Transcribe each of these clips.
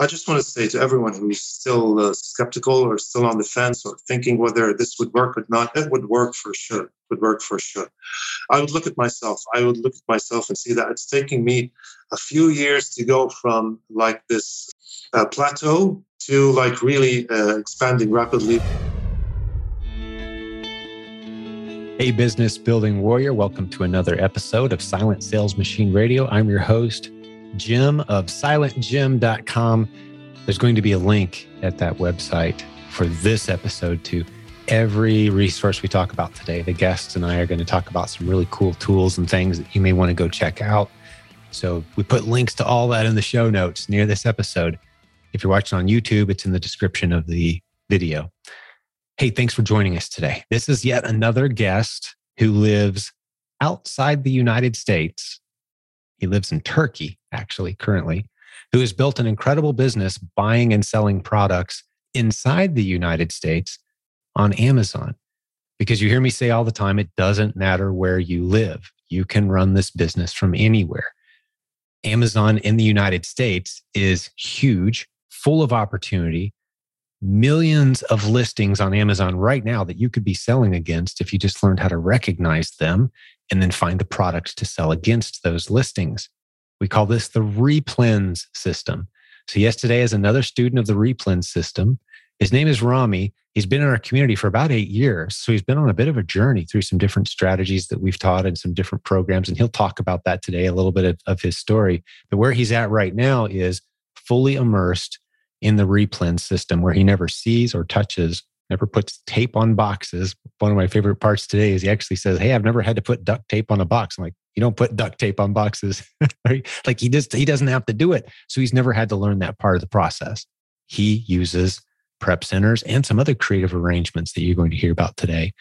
I just want to say to everyone who's still uh, skeptical or still on the fence or thinking whether this would work or not, it would work for sure. It would work for sure. I would look at myself. I would look at myself and see that it's taking me a few years to go from like this uh, plateau to like really uh, expanding rapidly. Hey, business building warrior, welcome to another episode of Silent Sales Machine Radio. I'm your host, Jim of silentjim.com. There's going to be a link at that website for this episode to every resource we talk about today. The guests and I are going to talk about some really cool tools and things that you may want to go check out. So we put links to all that in the show notes near this episode. If you're watching on YouTube, it's in the description of the video. Hey, thanks for joining us today. This is yet another guest who lives outside the United States. He lives in Turkey actually, currently, who has built an incredible business buying and selling products inside the United States on Amazon. Because you hear me say all the time, it doesn't matter where you live, you can run this business from anywhere. Amazon in the United States is huge, full of opportunity, millions of listings on Amazon right now that you could be selling against if you just learned how to recognize them and then find the products to sell against those listings. We call this the replens system. So, yesterday, is another student of the replens system. His name is Rami. He's been in our community for about eight years. So, he's been on a bit of a journey through some different strategies that we've taught and some different programs. And he'll talk about that today, a little bit of, of his story. But where he's at right now is fully immersed in the replens system where he never sees or touches never puts tape on boxes. One of my favorite parts today is he actually says, Hey, I've never had to put duct tape on a box. I'm like, you don't put duct tape on boxes. like he just he doesn't have to do it. So he's never had to learn that part of the process. He uses prep centers and some other creative arrangements that you're going to hear about today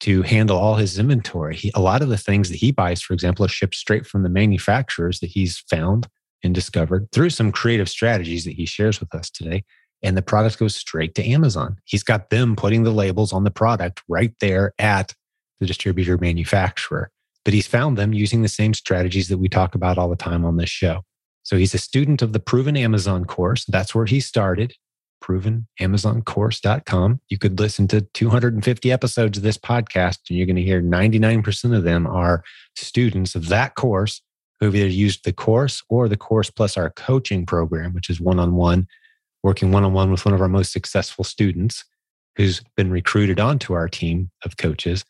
to handle all his inventory. He, a lot of the things that he buys, for example, are shipped straight from the manufacturers that he's found and discovered through some creative strategies that he shares with us today. And the product goes straight to Amazon. He's got them putting the labels on the product right there at the distributor manufacturer but he's found them using the same strategies that we talk about all the time on this show. So he's a student of the Proven Amazon course. That's where he started, provenamazoncourse.com. You could listen to 250 episodes of this podcast, and you're going to hear 99% of them are students of that course who've either used the course or the course plus our coaching program, which is one on one, working one on one with one of our most successful students who's been recruited onto our team of coaches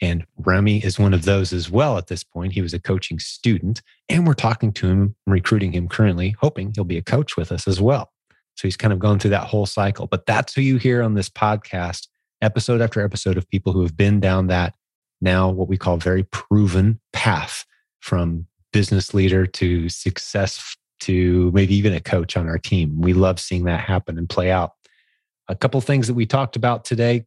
and Remy is one of those as well at this point. He was a coaching student, and we're talking to him, recruiting him currently, hoping he'll be a coach with us as well. So he's kind of gone through that whole cycle. But that's who you hear on this podcast, episode after episode of people who have been down that now what we call very proven path from business leader to success to maybe even a coach on our team. We love seeing that happen and play out. A couple things that we talked about today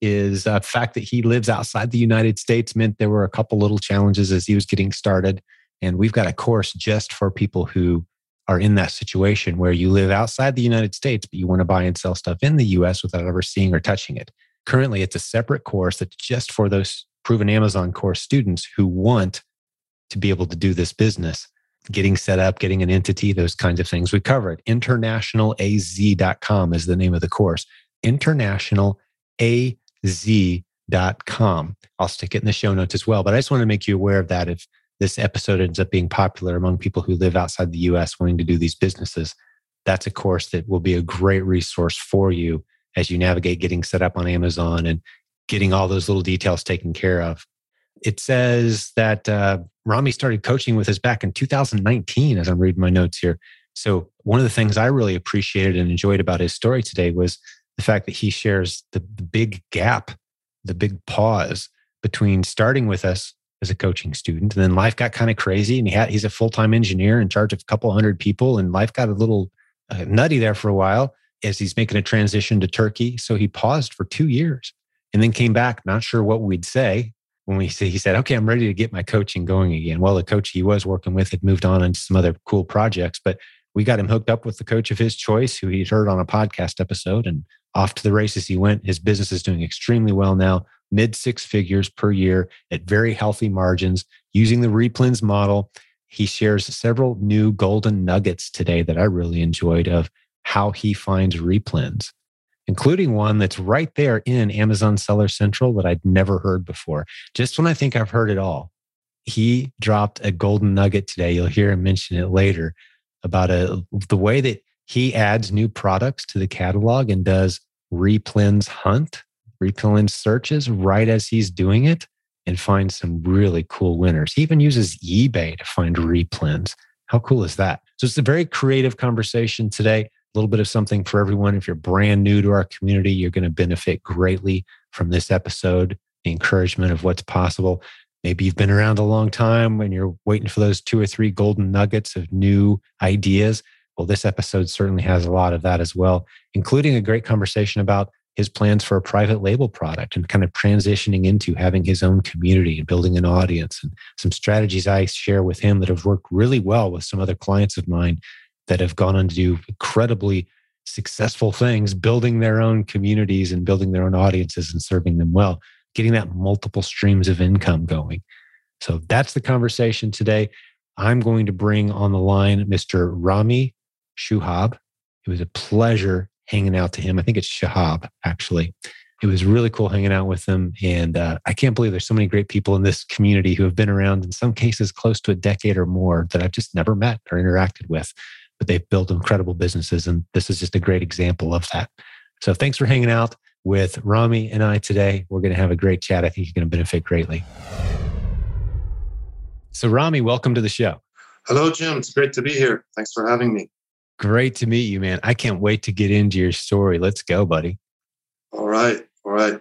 is the fact that he lives outside the United States meant there were a couple little challenges as he was getting started. And we've got a course just for people who are in that situation where you live outside the United States, but you want to buy and sell stuff in the US without ever seeing or touching it. Currently, it's a separate course that's just for those proven Amazon course students who want to be able to do this business, getting set up, getting an entity, those kinds of things. We cover it. Internationalaz.com is the name of the course. International az.com. I'll stick it in the show notes as well. But I just want to make you aware of that if this episode ends up being popular among people who live outside the US wanting to do these businesses. That's a course that will be a great resource for you as you navigate getting set up on Amazon and getting all those little details taken care of. It says that uh, Rami started coaching with us back in 2019, as I'm reading my notes here. So, one of the things I really appreciated and enjoyed about his story today was the fact that he shares the, the big gap, the big pause between starting with us as a coaching student. And then life got kind of crazy and he had, he's a full-time engineer in charge of a couple hundred people and life got a little uh, nutty there for a while as he's making a transition to Turkey. So he paused for two years and then came back, not sure what we'd say when we say, he said, okay, I'm ready to get my coaching going again. Well, the coach he was working with had moved on into some other cool projects, but we got him hooked up with the coach of his choice who he'd heard on a podcast episode and off to the races he went. His business is doing extremely well now, mid six figures per year at very healthy margins, using the replens model, he shares several new golden nuggets today that I really enjoyed of how he finds replens, including one that's right there in Amazon Seller Central that I'd never heard before. Just when I think I've heard it all, he dropped a golden nugget today. You'll hear him mention it later about a, the way that he adds new products to the catalog and does replens hunt, replens searches right as he's doing it and finds some really cool winners. He even uses eBay to find replens. How cool is that? So it's a very creative conversation today. A little bit of something for everyone. If you're brand new to our community, you're going to benefit greatly from this episode, the encouragement of what's possible. Maybe you've been around a long time and you're waiting for those two or three golden nuggets of new ideas. Well, this episode certainly has a lot of that as well, including a great conversation about his plans for a private label product and kind of transitioning into having his own community and building an audience and some strategies I share with him that have worked really well with some other clients of mine that have gone on to do incredibly successful things, building their own communities and building their own audiences and serving them well, getting that multiple streams of income going. So that's the conversation today. I'm going to bring on the line Mr. Rami Shuhab. It was a pleasure hanging out to him. I think it's Shahab, actually. It was really cool hanging out with him. And uh, I can't believe there's so many great people in this community who have been around in some cases close to a decade or more that I've just never met or interacted with, but they've built incredible businesses. And this is just a great example of that. So thanks for hanging out with Rami and I today. We're going to have a great chat. I think you're going to benefit greatly. So, Rami, welcome to the show. Hello, Jim. It's great to be here. Thanks for having me. Great to meet you, man. I can't wait to get into your story. Let's go, buddy. All right. All right.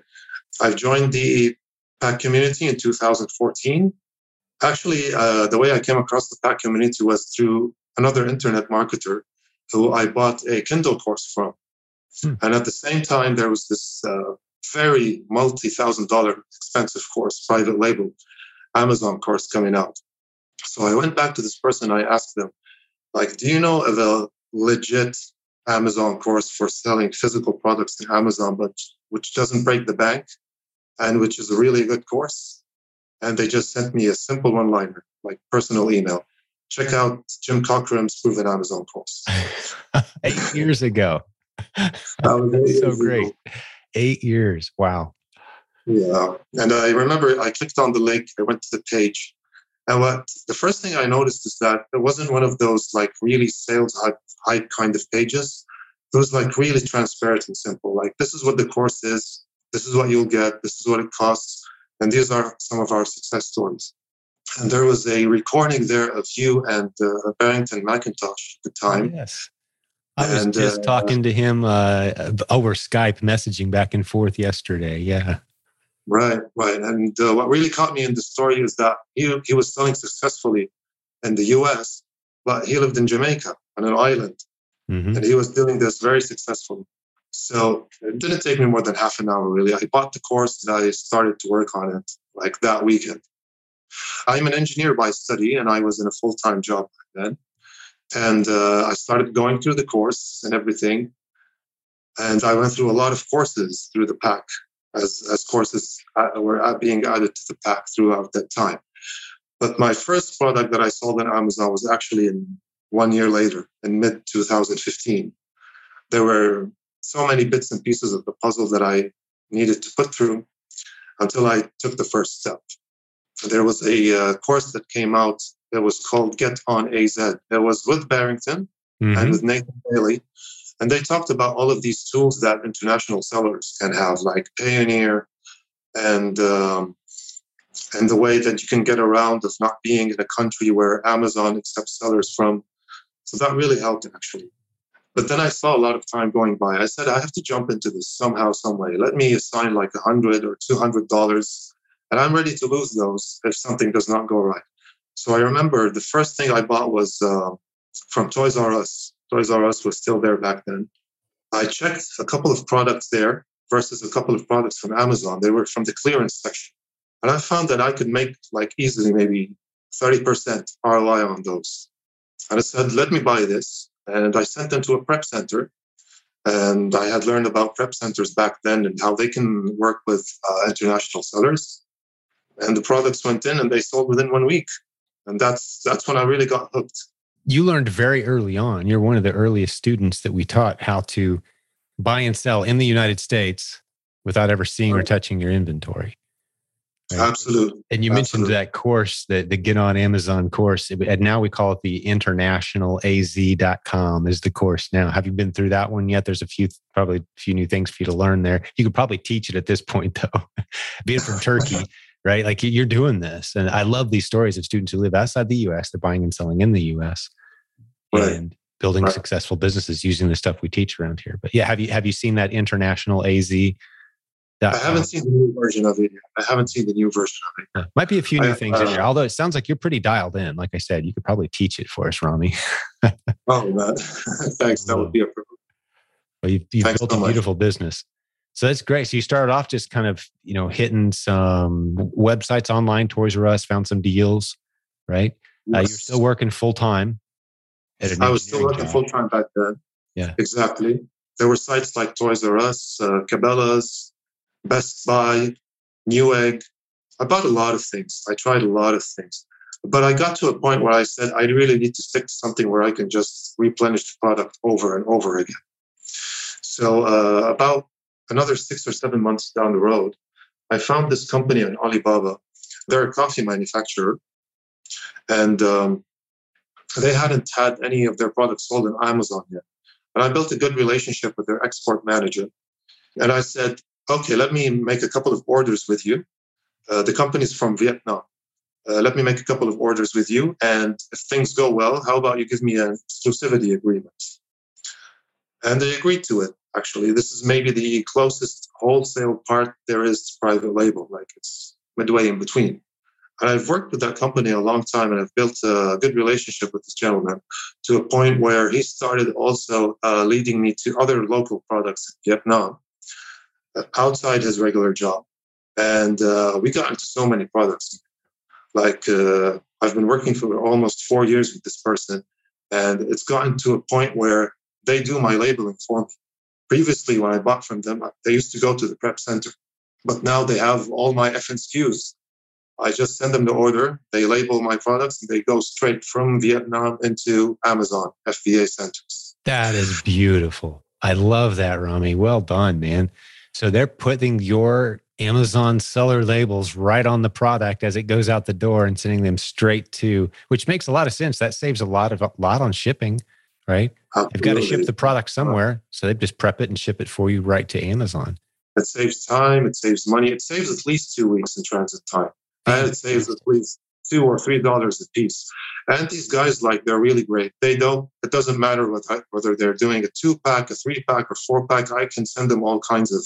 I joined the PAC community in 2014. Actually, uh, the way I came across the PAC community was through another internet marketer who I bought a Kindle course from. Hmm. And at the same time, there was this uh, very multi thousand dollar expensive course, private label Amazon course coming out. So I went back to this person. I asked them, like, do you know of a legit Amazon course for selling physical products in Amazon, but which doesn't break the bank and which is a really good course. And they just sent me a simple one liner, like personal email. Check out Jim Cockrum's Proven Amazon course. eight years ago. That was so great. Ago. Eight years. Wow. Yeah. And I remember I clicked on the link, I went to the page, and what the first thing I noticed is that it wasn't one of those like really sales hype, hype kind of pages. It was like really transparent and simple. Like this is what the course is. This is what you'll get. This is what it costs. And these are some of our success stories. And there was a recording there of you and uh, Barrington McIntosh at the time. Oh, yes. I was and, just uh, talking to him uh, over Skype, messaging back and forth yesterday. Yeah. Right, right. And uh, what really caught me in the story is that he, he was selling successfully in the US, but he lived in Jamaica on an island. Mm-hmm. And he was doing this very successfully. So it didn't take me more than half an hour, really. I bought the course and I started to work on it like that weekend. I'm an engineer by study and I was in a full time job back then. And uh, I started going through the course and everything. And I went through a lot of courses through the PAC as, as courses uh, were being added to the pack throughout that time. But my first product that I sold on Amazon was actually in one year later, in mid 2015. There were so many bits and pieces of the puzzle that I needed to put through until I took the first step. There was a uh, course that came out that was called Get On AZ. It was with Barrington mm-hmm. and with Nathan Bailey. And they talked about all of these tools that international sellers can have, like Payoneer and um, and the way that you can get around of not being in a country where Amazon accepts sellers from. So that really helped actually. But then I saw a lot of time going by. I said, I have to jump into this somehow, some way. Let me assign like a hundred or two hundred dollars, and I'm ready to lose those if something does not go right. So I remember the first thing I bought was uh, from Toys R Us. Toys R Us was still there back then. I checked a couple of products there versus a couple of products from Amazon. They were from the clearance section. And I found that I could make like easily maybe 30% ROI on those. And I said, let me buy this. And I sent them to a prep center. And I had learned about prep centers back then and how they can work with uh, international sellers. And the products went in and they sold within one week. And that's that's when I really got hooked. You learned very early on. You're one of the earliest students that we taught how to buy and sell in the United States without ever seeing or touching your inventory. Right? Absolutely. And you mentioned that course, the, the Get on Amazon course. And now we call it the internationalaz.com is the course now. Have you been through that one yet? There's a few, probably a few new things for you to learn there. You could probably teach it at this point, though, being from Turkey, right? Like you're doing this. And I love these stories of students who live outside the US, they're buying and selling in the US. Right. And building right. successful businesses using the stuff we teach around here. But yeah, have you have you seen that international AZ I haven't seen the new version of it yet. I haven't seen the new version of it. Might be a few new I, things uh, in here. Although it sounds like you're pretty dialed in. Like I said, you could probably teach it for us, Rami. oh, man. Thanks. That would be a privilege. Well, you've, you've built so a beautiful much. business. So that's great. So you started off just kind of, you know, hitting some websites online, Toys R Us, found some deals, right? Yes. Uh, you're still working full time. I was still working full time back then. Yeah, exactly. There were sites like Toys R Us, uh, Cabela's, Best Buy, Newegg. I bought a lot of things. I tried a lot of things. But I got to a point where I said, I really need to stick to something where I can just replenish the product over and over again. So, uh, about another six or seven months down the road, I found this company on Alibaba. They're a coffee manufacturer. And um, they hadn't had any of their products sold on Amazon yet. And I built a good relationship with their export manager. And I said, okay, let me make a couple of orders with you. Uh, the company's from Vietnam. Uh, let me make a couple of orders with you. And if things go well, how about you give me an exclusivity agreement? And they agreed to it, actually. This is maybe the closest wholesale part there is to private label, like it's midway in between. And I've worked with that company a long time and I've built a good relationship with this gentleman to a point where he started also uh, leading me to other local products in Vietnam outside his regular job. And uh, we got into so many products. Like uh, I've been working for almost four years with this person, and it's gotten to a point where they do my labeling for me. Previously, when I bought from them, they used to go to the prep center, but now they have all my FNSKUs. I just send them the order, they label my products, and they go straight from Vietnam into Amazon FBA centers. That is beautiful. I love that, Rami. Well done, man. So they're putting your Amazon seller labels right on the product as it goes out the door and sending them straight to, which makes a lot of sense. That saves a lot of a lot on shipping, right? Absolutely. They've got to ship the product somewhere, so they just prep it and ship it for you right to Amazon. It saves time. It saves money. It saves at least two weeks in transit time, and it saves at least two or three dollars a piece. And these guys, like, they're really great. They don't. It doesn't matter what, whether they're doing a two pack, a three pack, or four pack. I can send them all kinds of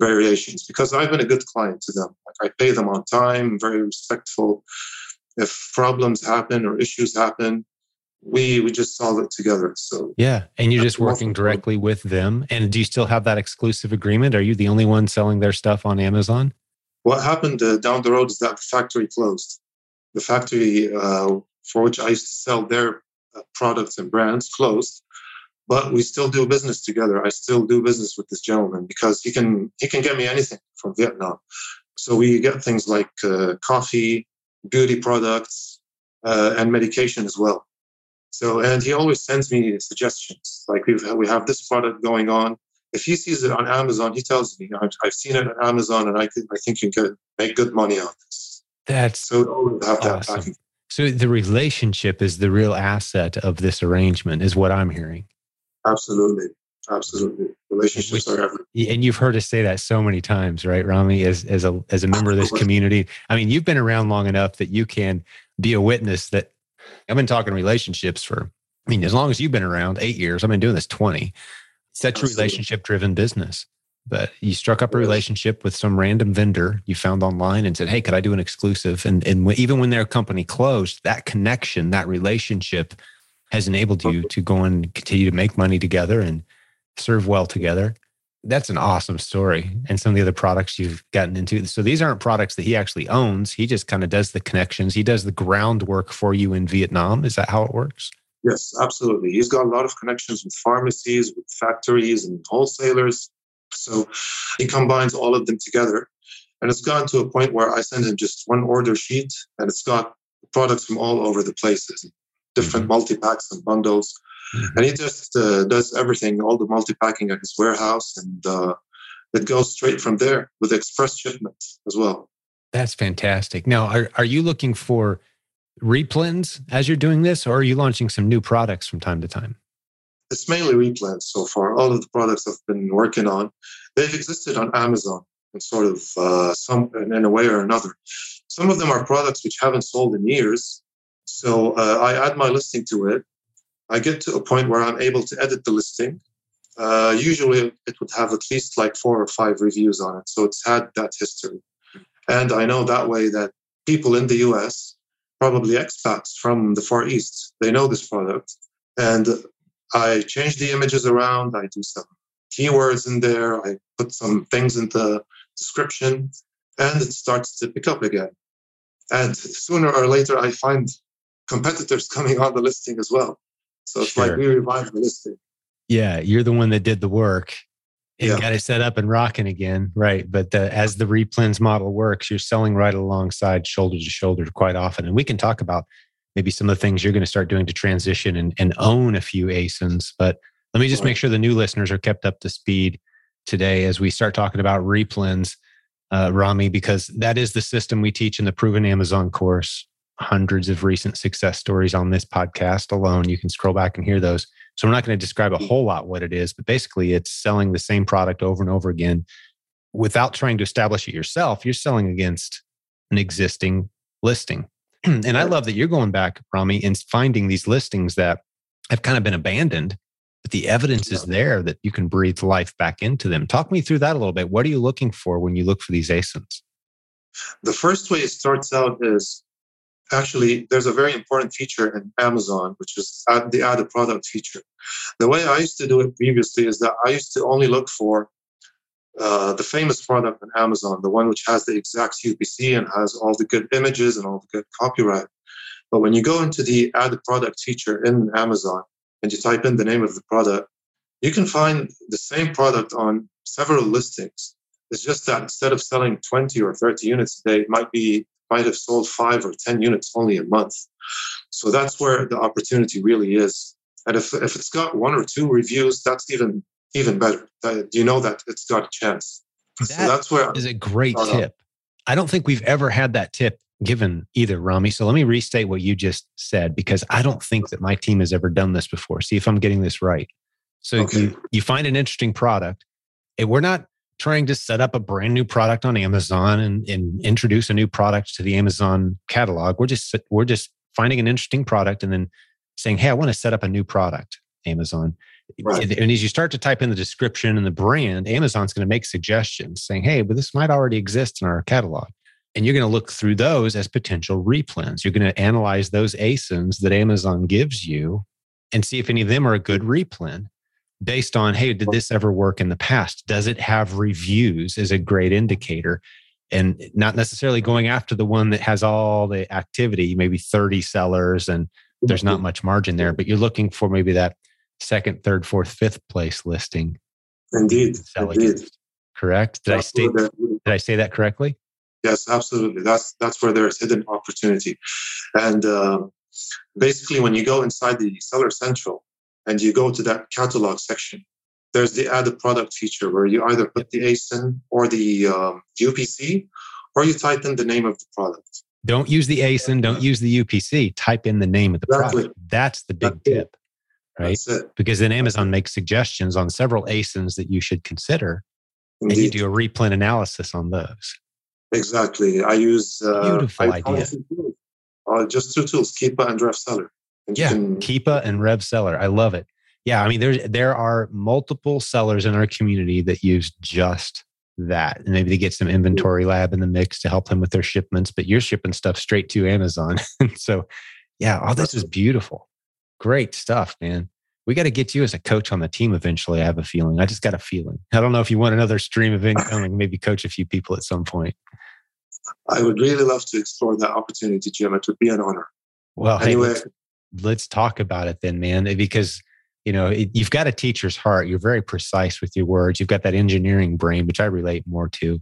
variations because I've been a good client to them. Like I pay them on time, very respectful. If problems happen or issues happen, we we just solve it together. So yeah, and you're just working directly with them. And do you still have that exclusive agreement? Are you the only one selling their stuff on Amazon? What happened uh, down the road is that the factory closed. The factory uh, for which I used to sell their uh, products and brands closed but we still do business together. I still do business with this gentleman because he can he can get me anything from Vietnam. So we get things like uh, coffee, beauty products, uh, and medication as well. So and he always sends me suggestions. Like we've, we have this product going on. If he sees it on Amazon, he tells me I've, I've seen it on Amazon, and I can, I think you can make good money on this. That's so always have that awesome. So the relationship is the real asset of this arrangement, is what I'm hearing. Absolutely. Absolutely. Relationships Which, are everything. And you've heard us say that so many times, right, Rami, as, as a as a member of this community. I mean, you've been around long enough that you can be a witness that I've been talking relationships for, I mean, as long as you've been around, eight years. I've been doing this 20. Such oh, a relationship driven business. But you struck up a relationship with some random vendor you found online and said, Hey, could I do an exclusive? And, and even when their company closed, that connection, that relationship has enabled you to go and continue to make money together and serve well together. That's an awesome story. And some of the other products you've gotten into. So these aren't products that he actually owns. He just kind of does the connections. He does the groundwork for you in Vietnam. Is that how it works? Yes, absolutely. He's got a lot of connections with pharmacies, with factories, and wholesalers. So he combines all of them together. And it's gotten to a point where I send him just one order sheet and it's got products from all over the places, different mm-hmm. multi packs and bundles. Mm-hmm. And he just uh, does everything, all the multi packing at his warehouse, and uh, it goes straight from there with express shipment as well. That's fantastic. Now, are, are you looking for replens as you're doing this, or are you launching some new products from time to time? It's mainly replens so far. All of the products I've been working on, they've existed on Amazon in sort of uh, some in a way or another. Some of them are products which haven't sold in years, so uh, I add my listing to it. I get to a point where I'm able to edit the listing. Uh, usually, it would have at least like four or five reviews on it, so it's had that history. And I know that way that people in the US, probably expats from the Far East, they know this product. And I change the images around, I do some keywords in there, I put some things in the description, and it starts to pick up again. And sooner or later, I find competitors coming on the listing as well. So it's sure. like we revive the listing. Yeah, you're the one that did the work and yeah. got it set up and rocking again, right? But the, as the replens model works, you're selling right alongside shoulder to shoulder quite often, and we can talk about maybe some of the things you're going to start doing to transition and, and own a few ASINs. But let me just make sure the new listeners are kept up to speed today as we start talking about replens, uh, Rami, because that is the system we teach in the Proven Amazon course. Hundreds of recent success stories on this podcast alone. You can scroll back and hear those. So we're not going to describe a whole lot what it is, but basically it's selling the same product over and over again without trying to establish it yourself. You're selling against an existing listing. and I love that you're going back, Rami, and finding these listings that have kind of been abandoned, but the evidence is there that you can breathe life back into them. Talk me through that a little bit. What are you looking for when you look for these ASINs? The first way it starts out is actually there's a very important feature in Amazon, which is the add a product feature. The way I used to do it previously is that I used to only look for uh, the famous product on Amazon, the one which has the exact UPC and has all the good images and all the good copyright. But when you go into the add a product feature in Amazon and you type in the name of the product, you can find the same product on several listings. It's just that instead of selling 20 or 30 units a day, it might be might have sold five or 10 units only a month. So that's where the opportunity really is. And if, if it's got one or two reviews, that's even even better. Uh, you know that it's got a chance. That so that's where is a great uh, tip. I don't think we've ever had that tip given either, Rami. So let me restate what you just said because I don't think that my team has ever done this before. See if I'm getting this right. So okay. you, you find an interesting product. And we're not trying to set up a brand new product on Amazon and, and introduce a new product to the Amazon catalog. We're just we're just finding an interesting product and then saying, "Hey, I want to set up a new product." Amazon. Right. And as you start to type in the description and the brand, Amazon's going to make suggestions saying, "Hey, but this might already exist in our catalog." And you're going to look through those as potential replens. You're going to analyze those ASINs that Amazon gives you and see if any of them are a good replen based on hey did this ever work in the past? Does it have reviews is a great indicator? And not necessarily going after the one that has all the activity maybe 30 sellers and there's not much margin there but you're looking for maybe that second third fourth fifth place listing indeed, indeed. correct? Did i state did i say that correctly? Yes absolutely. That's that's where there's hidden opportunity. And uh, basically when you go inside the seller central and you go to that catalog section, there's the add a product feature where you either put the ASIN or the um, UPC, or you type in the name of the product. Don't use the ASIN, don't use the UPC, type in the name of the exactly. product. That's the big That's tip, it. right? Because then Amazon makes suggestions on several ASINs that you should consider, Indeed. and you do a replen analysis on those. Exactly. I use uh, beautiful I idea. Uh, just two tools, Keepa and RevSeller. And yeah, can... Keepa and Rev Seller. I love it. Yeah, I mean, there's there are multiple sellers in our community that use just that. And maybe they get some mm-hmm. inventory lab in the mix to help them with their shipments, but you're shipping stuff straight to Amazon. so, yeah, all this is beautiful. Great stuff, man. We got to get you as a coach on the team eventually. I have a feeling. I just got a feeling. I don't know if you want another stream of income and maybe coach a few people at some point. I would really love to explore that opportunity, Jim. It would be an honor. Well, anyway, hey, let's talk about it then, man, because you know it, you've got a teacher's heart. You're very precise with your words. You've got that engineering brain, which I relate more to,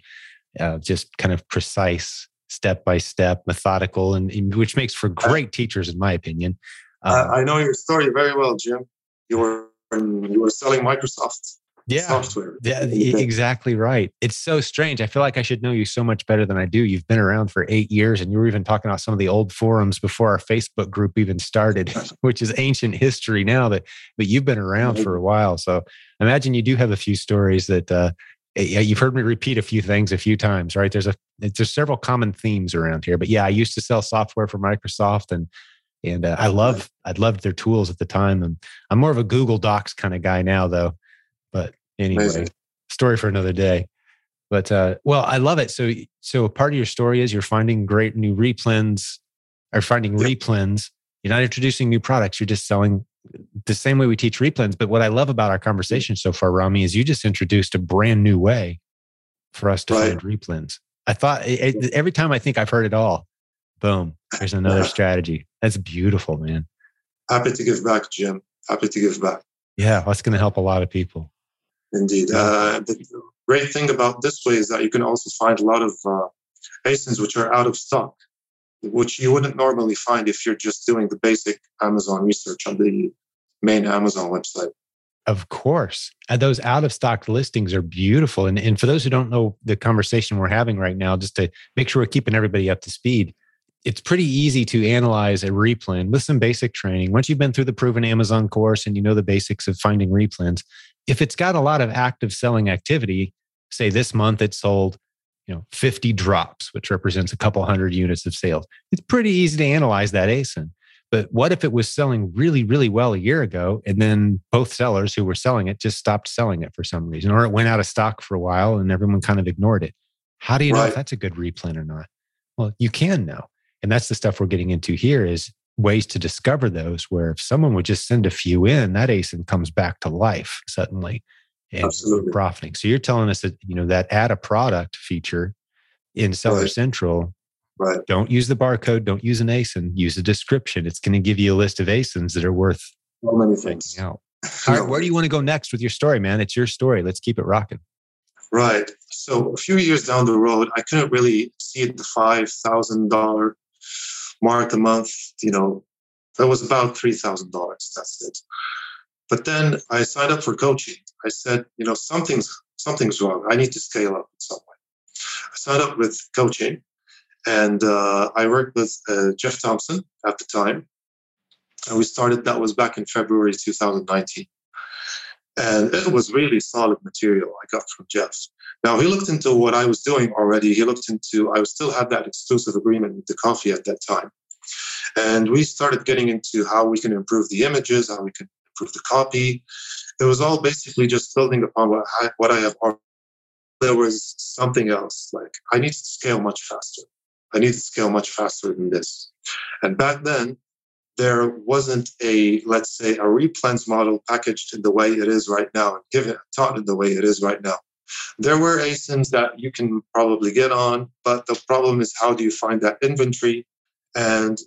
uh, just kind of precise step by step, methodical, and, and, which makes for great teachers, in my opinion. Uh, I know your story very well, Jim. You were you were selling Microsoft yeah. software. Yeah, exactly right. It's so strange. I feel like I should know you so much better than I do. You've been around for eight years, and you were even talking about some of the old forums before our Facebook group even started, which is ancient history now. That but you've been around for a while, so imagine you do have a few stories that. Uh, yeah, you've heard me repeat a few things a few times, right? There's a there's several common themes around here, but yeah, I used to sell software for Microsoft, and and uh, I love I loved their tools at the time, and I'm more of a Google Docs kind of guy now, though. But anyway, Amazing. story for another day. But uh, well, I love it. So so part of your story is you're finding great new replens, or finding yep. replens. You're not introducing new products. You're just selling the same way we teach replens. But what I love about our mm. conversation so far, Rami, is you just introduced a brand new way for us to right. find replens. I thought eh, eh, every time I think I've heard it all, boom, there's another yeah. strategy. That's beautiful, man. Happy to give back, Jim. Happy to give back. Yeah, that's going to help a lot of people. Indeed. Uh, the great thing about this way is that you can also find a lot of uh, ASINs which are out of stock, which you wouldn't normally find if you're just doing the basic Amazon research on the main Amazon website. Of course. And those out of stock listings are beautiful. And, and for those who don't know the conversation we're having right now, just to make sure we're keeping everybody up to speed, it's pretty easy to analyze a replen with some basic training. Once you've been through the proven Amazon course and you know the basics of finding replens, if it's got a lot of active selling activity, say this month it sold, you know, 50 drops, which represents a couple hundred units of sales. It's pretty easy to analyze that ASIN. But what if it was selling really, really well a year ago and then both sellers who were selling it just stopped selling it for some reason, or it went out of stock for a while and everyone kind of ignored it? How do you know if that's a good replen or not? Well, you can know. And that's the stuff we're getting into here is ways to discover those where if someone would just send a few in, that ASIN comes back to life suddenly and Absolutely. profiting. So you're telling us that, you know, that add a product feature in Seller right. Central, right. don't use the barcode, don't use an ASIN, use a description. It's going to give you a list of ASINs that are worth so many things. Out. All right, where do you want to go next with your story, man? It's your story. Let's keep it rocking. Right. So a few years down the road, I couldn't really see the five thousand dollar mark a month, you know, that was about $3,000. That's it. But then I signed up for coaching. I said, you know, something's something's wrong. I need to scale up in some way. I signed up with coaching, and uh, I worked with uh, Jeff Thompson at the time, and we started. That was back in February 2019, and it was really solid material I got from Jeff. Now he looked into what I was doing already. He looked into I still had that exclusive agreement with the coffee at that time. And we started getting into how we can improve the images, how we can improve the copy. It was all basically just building upon what I, what I have. There was something else, like I need to scale much faster. I need to scale much faster than this. And back then, there wasn't a, let's say, a replens model packaged in the way it is right now and given taught in the way it is right now. There were ASINs that you can probably get on, but the problem is how do you find that inventory? And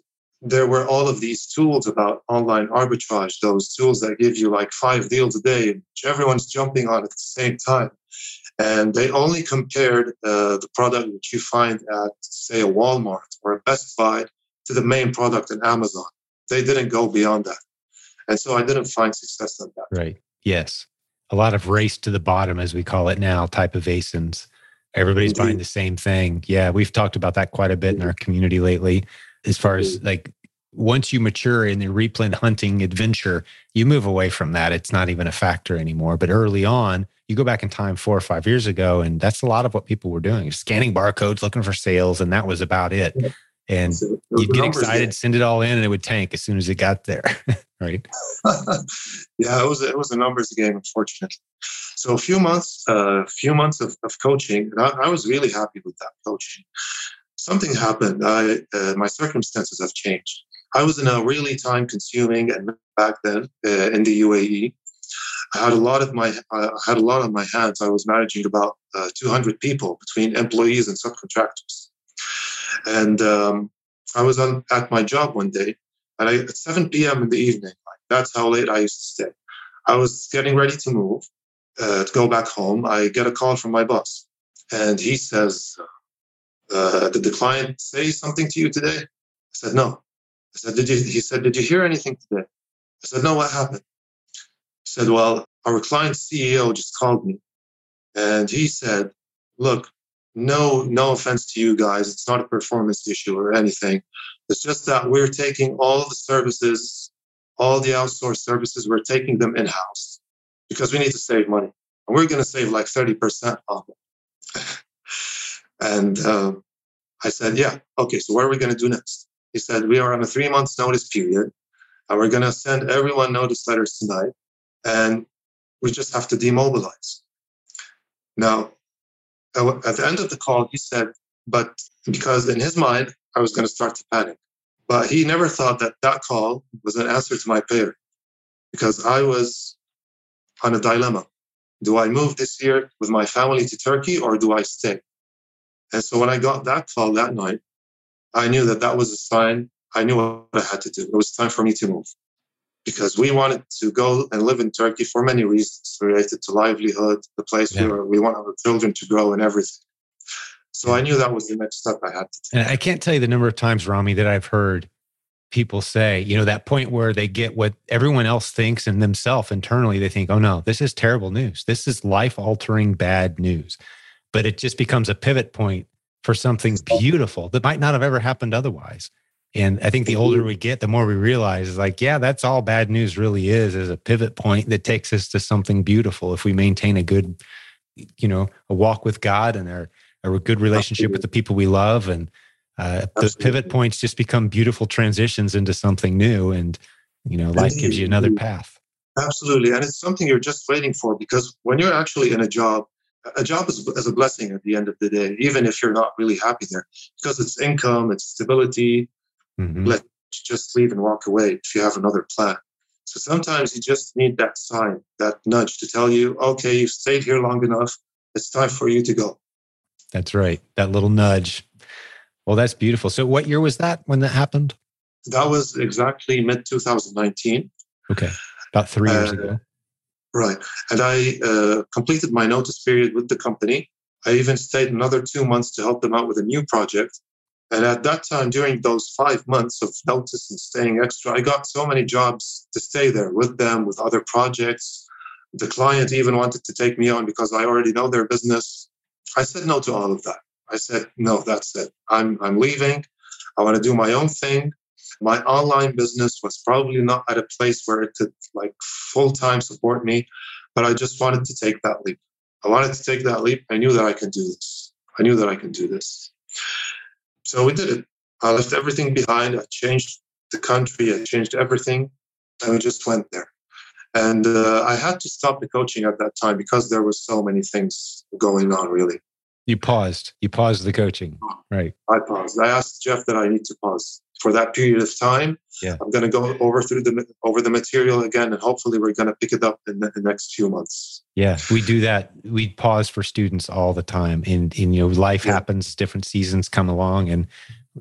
there were all of these tools about online arbitrage, those tools that give you like five deals a day, which everyone's jumping on at the same time. And they only compared uh, the product which you find at, say, a Walmart or a Best Buy to the main product in Amazon. They didn't go beyond that. And so I didn't find success in that. Right. Yes a lot of race to the bottom, as we call it now, type of ASINs. Everybody's Indeed. buying the same thing. Yeah, we've talked about that quite a bit in our community lately. As far as like once you mature in the replen hunting adventure, you move away from that. It's not even a factor anymore. But early on, you go back in time four or five years ago, and that's a lot of what people were doing scanning barcodes, looking for sales, and that was about it and you'd get excited, send it all in, and it would tank as soon as it got there. right? yeah, it was it was a numbers game, unfortunately. So a few months, a uh, few months of, of coaching, and I, I, was really happy with that coaching. Something happened. I uh, my circumstances have changed. I was in a really time-consuming, and back then uh, in the UAE, I had a lot of my I had a lot on my hands. I was managing about uh, 200 people between employees and subcontractors. And um, I was on, at my job one day, and I, at 7 p.m. in the evening, like, that's how late I used to stay. I was getting ready to move uh, to go back home. I get a call from my boss, and he says, uh, did the client say something to you today? I said, no. I said, did you, he said, did you hear anything today? I said, no, what happened? He said, well, our client CEO just called me and he said, look, no, no offense to you guys. It's not a performance issue or anything. It's just that we're taking all the services, all the outsourced services, we're taking them in house because we need to save money. And we're going to save like 30% on and um, I said, yeah, okay, so what are we going to do next? He said, we are on a three months notice period and we're going to send everyone notice letters tonight and we just have to demobilize. Now, at the end of the call, he said, but because in his mind, I was going to start to panic. But he never thought that that call was an answer to my prayer because I was on a dilemma. Do I move this year with my family to Turkey or do I stay? And so when I got that call that night, I knew that that was a sign. I knew what I had to do. It was time for me to move because we wanted to go and live in Turkey for many reasons related to livelihood, the place yeah. where we want our children to grow and everything. So I knew that was the next step I had to take. And I can't tell you the number of times, Rami, that I've heard people say, you know, that point where they get what everyone else thinks and themselves internally, they think, oh no, this is terrible news. This is life altering bad news. But it just becomes a pivot point for something beautiful that might not have ever happened otherwise. And I think the older we get, the more we realize is like, yeah, that's all bad news really is, is a pivot point that takes us to something beautiful. If we maintain a good, you know, a walk with God and our, a good relationship with the people we love. And uh, those pivot points just become beautiful transitions into something new. And, you know, life gives you another path. Absolutely. And it's something you're just waiting for because when you're actually in a job, a job is, is a blessing at the end of the day, even if you're not really happy there, because it's income, it's stability, Mm-hmm. Let just leave and walk away if you have another plan. So sometimes you just need that sign, that nudge to tell you, okay, you've stayed here long enough. It's time for you to go. That's right. That little nudge. Well, that's beautiful. So, what year was that when that happened? That was exactly mid 2019. Okay. About three years uh, ago. Right. And I uh, completed my notice period with the company. I even stayed another two months to help them out with a new project. And at that time, during those five months of notice and staying extra, I got so many jobs to stay there with them, with other projects. The client even wanted to take me on because I already know their business. I said no to all of that. I said, no, that's it. I'm, I'm leaving. I want to do my own thing. My online business was probably not at a place where it could like full time support me, but I just wanted to take that leap. I wanted to take that leap. I knew that I could do this. I knew that I could do this. So we did it. I left everything behind. I changed the country. I changed everything, and we just went there. And uh, I had to stop the coaching at that time because there were so many things going on. Really, you paused. You paused the coaching, right? I paused. I asked Jeff that I need to pause for that period of time. Yeah. I'm going to go over through the over the material again, and hopefully, we're going to pick it up in the, the next few months. Yeah, we do that. We pause for students all the time. And, and you know, life yeah. happens, different seasons come along and,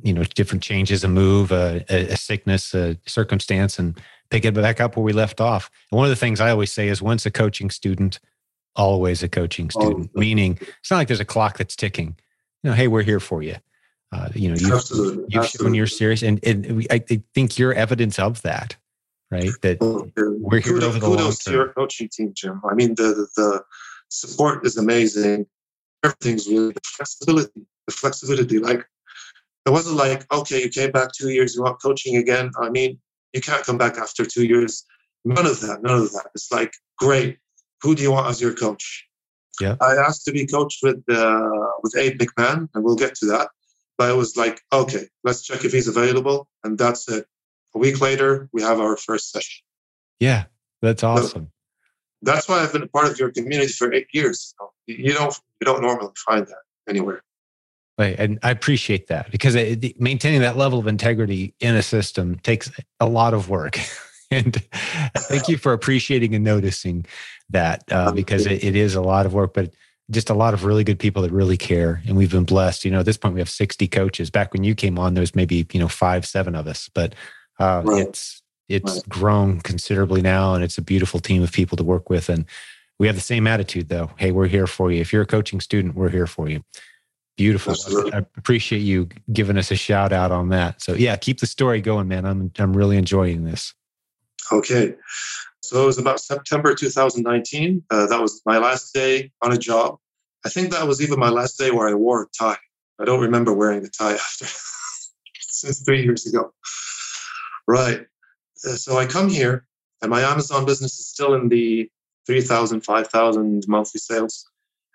you know, different changes, a move, a, a, sickness, a circumstance, and pick it back up where we left off. And one of the things I always say is once a coaching student, always a coaching student, oh, meaning it's not like there's a clock that's ticking. You know, hey, we're here for you. Uh, you know, you've, Absolutely. you've Absolutely. shown you're serious. And, and I think you're evidence of that right? That we're here kudos, over the kudos to your coaching team, Jim. I mean, the, the support is amazing. Everything's really the flexibility. The flexibility, like it wasn't like, okay, you came back two years, you want coaching again. I mean, you can't come back after two years. None of that. None of that. It's like, great. Who do you want as your coach? Yeah. I asked to be coached with uh, with Abe McMahon, and we'll get to that. But it was like, okay, let's check if he's available, and that's it a week later, we have our first session. Yeah, that's awesome. So that's why I've been a part of your community for eight years. You don't you don't normally find that anywhere. Right, and I appreciate that because it, maintaining that level of integrity in a system takes a lot of work. and thank you for appreciating and noticing that uh, because it, it is a lot of work, but just a lot of really good people that really care. And we've been blessed. You know, at this point we have 60 coaches. Back when you came on, there was maybe, you know, five, seven of us, but uh, right. It's it's right. grown considerably now, and it's a beautiful team of people to work with. And we have the same attitude, though. Hey, we're here for you. If you're a coaching student, we're here for you. Beautiful. Absolutely. I appreciate you giving us a shout out on that. So yeah, keep the story going, man. I'm I'm really enjoying this. Okay. So it was about September 2019. Uh, that was my last day on a job. I think that was even my last day where I wore a tie. I don't remember wearing a tie after since three years ago. Right. Uh, so I come here, and my Amazon business is still in the 3,000, 5,000 monthly sales.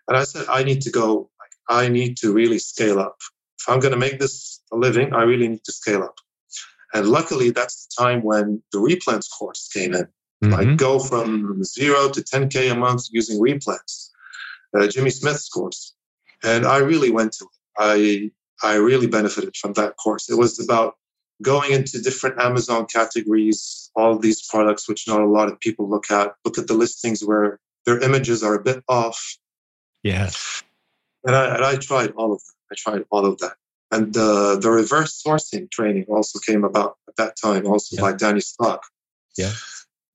And I said, I need to go, I need to really scale up. If I'm going to make this a living, I really need to scale up. And luckily, that's the time when the replens course came in. Mm-hmm. Like go from zero to 10K a month using replens, uh, Jimmy Smith's course. And I really went to it. I, I really benefited from that course. It was about going into different Amazon categories, all these products, which not a lot of people look at, look at the listings where their images are a bit off. Yeah. And I, and I tried all of that. I tried all of that. And uh, the reverse sourcing training also came about at that time, also yeah. by Danny Stock. Yeah.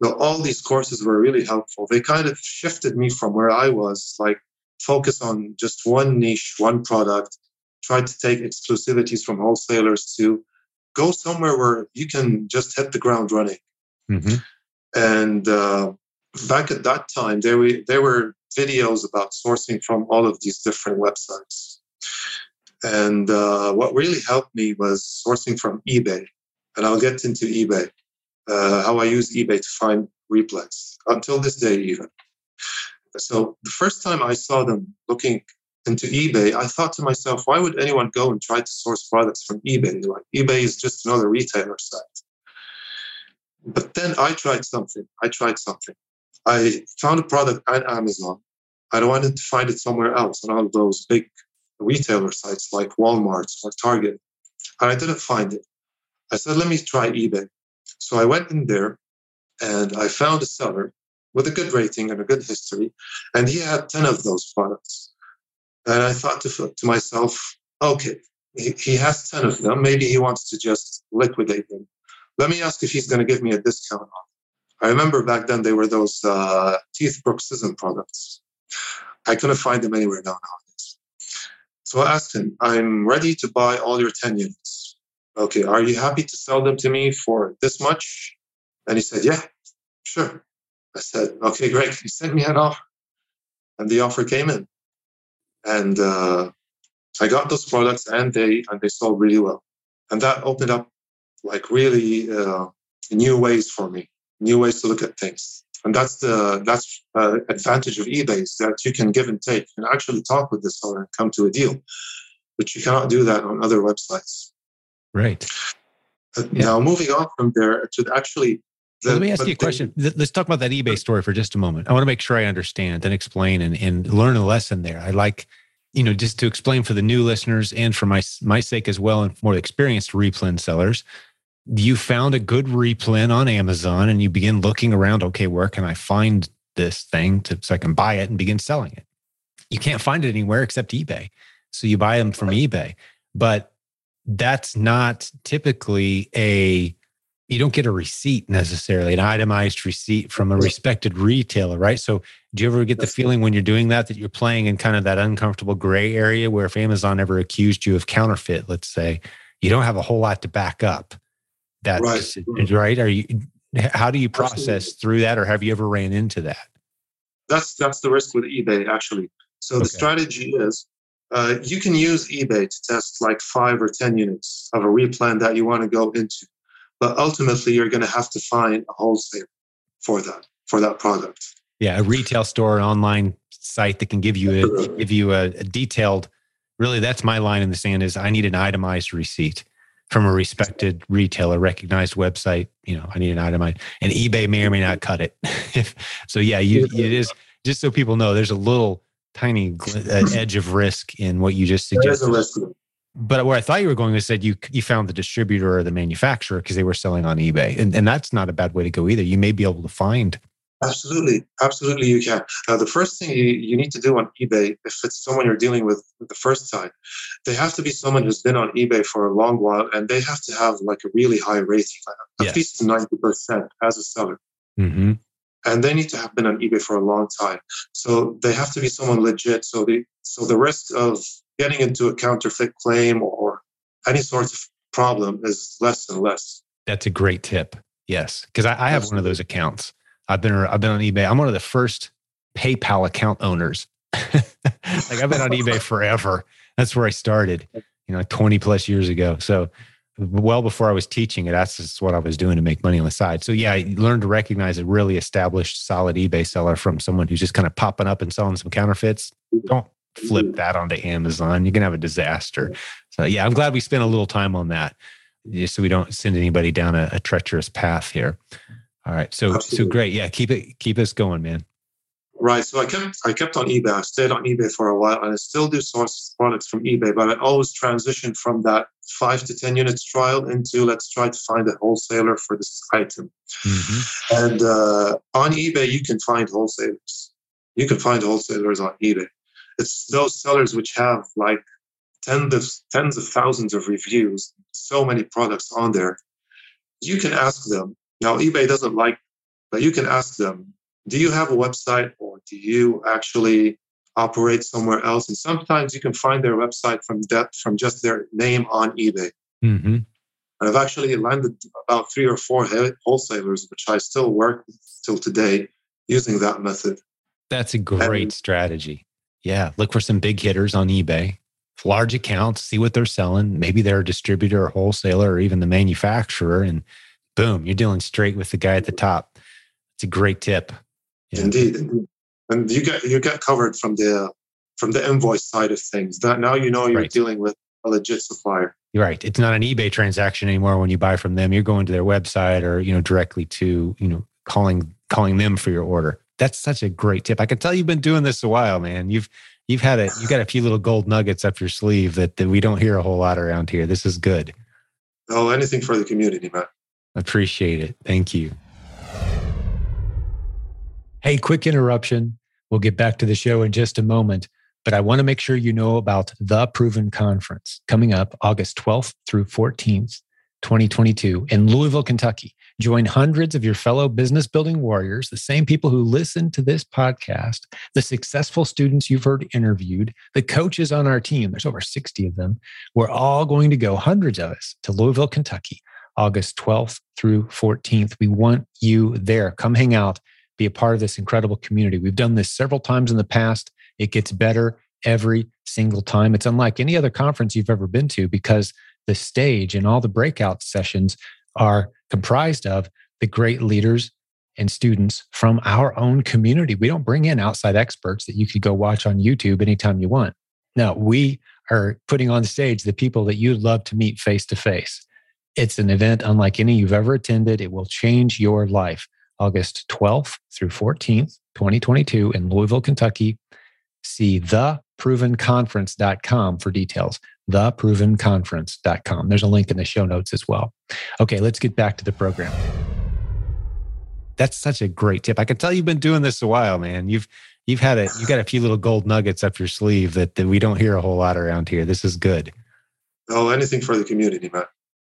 So all these courses were really helpful. They kind of shifted me from where I was, like focus on just one niche, one product, try to take exclusivities from wholesalers to go somewhere where you can just hit the ground running. Mm-hmm. And uh, back at that time, there, we, there were videos about sourcing from all of these different websites. And uh, what really helped me was sourcing from eBay. And I'll get into eBay, uh, how I use eBay to find replens until this day, even. So the first time I saw them looking into eBay, I thought to myself, why would anyone go and try to source products from eBay? Like eBay is just another retailer site. But then I tried something. I tried something. I found a product on Amazon. I wanted to find it somewhere else on all those big retailer sites like Walmart or Target. And I didn't find it. I said, let me try eBay. So I went in there and I found a seller with a good rating and a good history. And he had 10 of those products. And I thought to, to myself, okay, he, he has 10 of them. Maybe he wants to just liquidate them. Let me ask if he's going to give me a discount I remember back then they were those uh, teeth bruxism products. I couldn't find them anywhere now. So I asked him, I'm ready to buy all your 10 units. Okay, are you happy to sell them to me for this much? And he said, Yeah, sure. I said, Okay, great. He sent me an offer. And the offer came in and uh, I got those products, and they and they sold really well, and that opened up like really uh, new ways for me, new ways to look at things, and that's the that's uh, advantage of eBay is that you can give and take, you can actually talk with the seller and come to a deal, but you cannot do that on other websites. Right. Uh, yeah. Now moving on from there to actually the, Let me ask you a question. Let's talk about that eBay story for just a moment. I want to make sure I understand and explain and, and learn a lesson there. I like, you know, just to explain for the new listeners and for my my sake as well, and more experienced replen sellers. You found a good replen on Amazon, and you begin looking around. Okay, where can I find this thing to so I can buy it and begin selling it? You can't find it anywhere except eBay, so you buy them from eBay. But that's not typically a you don't get a receipt necessarily, an itemized receipt from a respected retailer, right? So, do you ever get the feeling when you're doing that that you're playing in kind of that uncomfortable gray area where if Amazon ever accused you of counterfeit, let's say, you don't have a whole lot to back up that, right? right? Are you? How do you process Absolutely. through that, or have you ever ran into that? That's that's the risk with eBay actually. So okay. the strategy is uh, you can use eBay to test like five or ten units of a replen that you want to go into but ultimately you're going to have to find a wholesaler for that for that product yeah a retail store an online site that can give you a give you a, a detailed really that's my line in the sand is i need an itemized receipt from a respected retailer recognized website you know i need an itemized and ebay may or may not cut it if so yeah you, it is just so people know there's a little tiny uh, edge of risk in what you just suggested but where I thought you were going is said you you found the distributor or the manufacturer because they were selling on eBay, and and that's not a bad way to go either. You may be able to find. Absolutely, absolutely, you can. Now, the first thing you, you need to do on eBay, if it's someone you're dealing with the first time, they have to be someone who's been on eBay for a long while, and they have to have like a really high rating, at yes. least ninety percent as a seller. Mm-hmm and they need to have been on eBay for a long time. So they have to be someone legit. So the so the risk of getting into a counterfeit claim or any sort of problem is less and less. That's a great tip. Yes, because I, I, have one of those accounts. I've been I've been on eBay. I'm one of the first PayPal account owners. like I've been on eBay forever. That's where I started. You know, 20 plus years ago. So well before I was teaching it, that's just what I was doing to make money on the side. So yeah, I learned to recognize a really established, solid eBay seller from someone who's just kind of popping up and selling some counterfeits. Don't flip mm-hmm. that onto Amazon. You can have a disaster. So yeah, I'm glad we spent a little time on that, just so we don't send anybody down a, a treacherous path here. All right, so Absolutely. so great. Yeah, keep it keep us going, man. Right. So I kept I kept on eBay. I stayed on eBay for a while, and I still do source products from eBay. But I always transition from that five to ten units trial into let's try to find a wholesaler for this item. Mm-hmm. And uh, on eBay, you can find wholesalers. You can find wholesalers on eBay. It's those sellers which have like tens of tens of thousands of reviews, so many products on there. You can ask them. Now eBay doesn't like, but you can ask them. Do you have a website, or do you actually operate somewhere else? And sometimes you can find their website from that from just their name on eBay. Mm-hmm. I've actually landed about three or four wholesalers, which I still work till today using that method. That's a great and, strategy. Yeah, look for some big hitters on eBay, large accounts, see what they're selling. Maybe they're a distributor or wholesaler or even the manufacturer. And boom, you're dealing straight with the guy at the top. It's a great tip. Yeah. Indeed. And you get you get covered from the from the invoice side of things. That now you know you're right. dealing with a legit supplier. Right. It's not an eBay transaction anymore when you buy from them. You're going to their website or, you know, directly to, you know, calling calling them for your order that's such a great tip. I can tell you've been doing this a while, man. You've you've had a you've got a few little gold nuggets up your sleeve that, that we don't hear a whole lot around here. This is good. Oh, anything for the community, man. Appreciate it. Thank you. Hey, quick interruption. We'll get back to the show in just a moment, but I want to make sure you know about the Proven Conference coming up August 12th through 14th, 2022 in Louisville, Kentucky. Join hundreds of your fellow business building warriors, the same people who listen to this podcast, the successful students you've heard interviewed, the coaches on our team. There's over 60 of them. We're all going to go, hundreds of us, to Louisville, Kentucky, August 12th through 14th. We want you there. Come hang out, be a part of this incredible community. We've done this several times in the past. It gets better every single time. It's unlike any other conference you've ever been to because the stage and all the breakout sessions are comprised of the great leaders and students from our own community. We don't bring in outside experts that you could go watch on YouTube anytime you want. No, we are putting on stage the people that you'd love to meet face to face. It's an event unlike any you've ever attended. It will change your life. August 12th through 14th, 2022 in Louisville, Kentucky. See theprovenconference.com for details theprovenconference.com. There's a link in the show notes as well. Okay, let's get back to the program. That's such a great tip. I can tell you've been doing this a while, man. You've you've had a you got a few little gold nuggets up your sleeve that, that we don't hear a whole lot around here. This is good. Oh, anything for the community, man.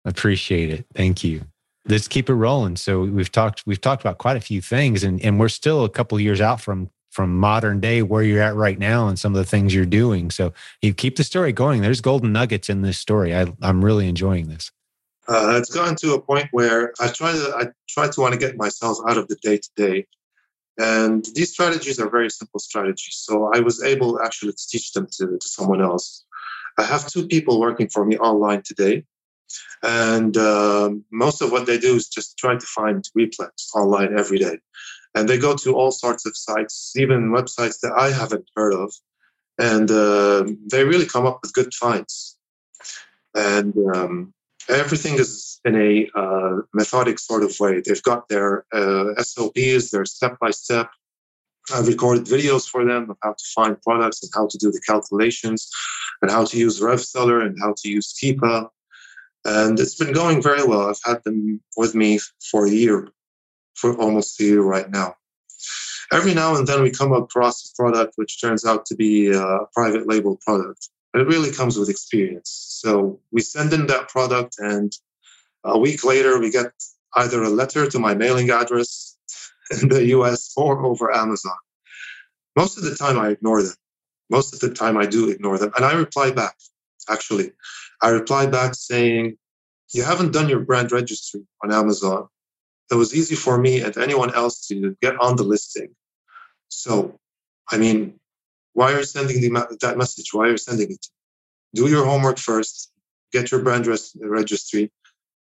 Appreciate it. Thank you. Let's keep it rolling. So we've talked we've talked about quite a few things and, and we're still a couple years out from from modern day where you're at right now and some of the things you're doing. So you keep the story going. There's golden nuggets in this story. I, am really enjoying this. Uh, it's gotten to a point where I try to I try to want to get myself out of the day to day, and these strategies are very simple strategies. So I was able actually to teach them to, to someone else. I have two people working for me online today, and um, most of what they do is just try to find replens online every day and they go to all sorts of sites, even websites that I haven't heard of, and uh, they really come up with good finds. And um, everything is in a uh, methodic sort of way. They've got their uh, SOPs, their step by step. I've recorded videos for them of how to find products and how to do the calculations and how to use RevSeller and how to use Keepa. And it's been going very well. I've had them with me for a year for almost a year right now. Every now and then we come across a product which turns out to be a private label product. It really comes with experience. So we send in that product, and a week later, we get either a letter to my mailing address in the US or over Amazon. Most of the time, I ignore them. most of the time I do ignore them. And I reply back, actually. I replied back saying, You haven't done your brand registry on Amazon. It was easy for me and anyone else to get on the listing. So, I mean, why are you sending the, that message? Why are you sending it? Do your homework first, get your brand res- registry,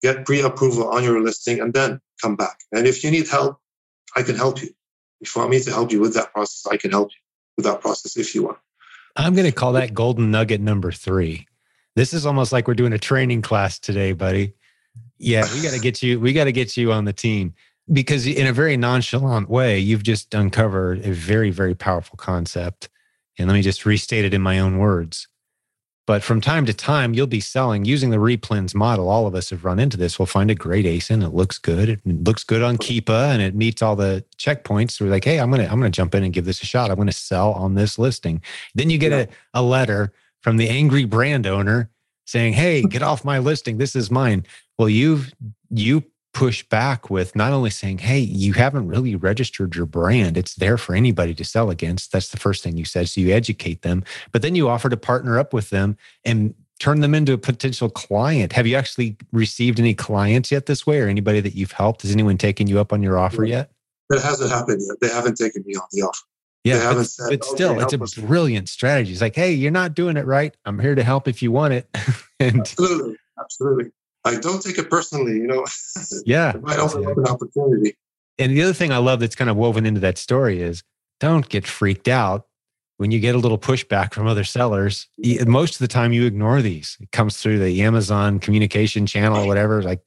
get pre approval on your listing, and then come back. And if you need help, I can help you. If you want me to help you with that process, I can help you with that process if you want. I'm going to call that golden nugget number three. This is almost like we're doing a training class today, buddy. Yeah, we got to get you. We got to get you on the team because, in a very nonchalant way, you've just uncovered a very, very powerful concept. And let me just restate it in my own words. But from time to time, you'll be selling using the replens model. All of us have run into this. We'll find a great ASIN. It looks good. It looks good on Keepa and it meets all the checkpoints. So we're like, hey, I'm gonna I'm gonna jump in and give this a shot. I'm gonna sell on this listing. Then you get yeah. a, a letter from the angry brand owner saying, Hey, get off my listing. This is mine. Well, you've you push back with not only saying, Hey, you haven't really registered your brand. It's there for anybody to sell against. That's the first thing you said. So you educate them, but then you offer to partner up with them and turn them into a potential client. Have you actually received any clients yet this way or anybody that you've helped? Has anyone taken you up on your offer yet? It hasn't happened yet. They haven't taken me on the offer. Yeah, but, said, but, oh, still, okay, it's a brilliant strategy. It's like, hey, you're not doing it right. I'm here to help if you want it. and absolutely, absolutely. I don't take it personally. You know, yeah, it might open up an opportunity. And the other thing I love that's kind of woven into that story is don't get freaked out when you get a little pushback from other sellers. Most of the time, you ignore these. It comes through the Amazon communication channel, or whatever. Like,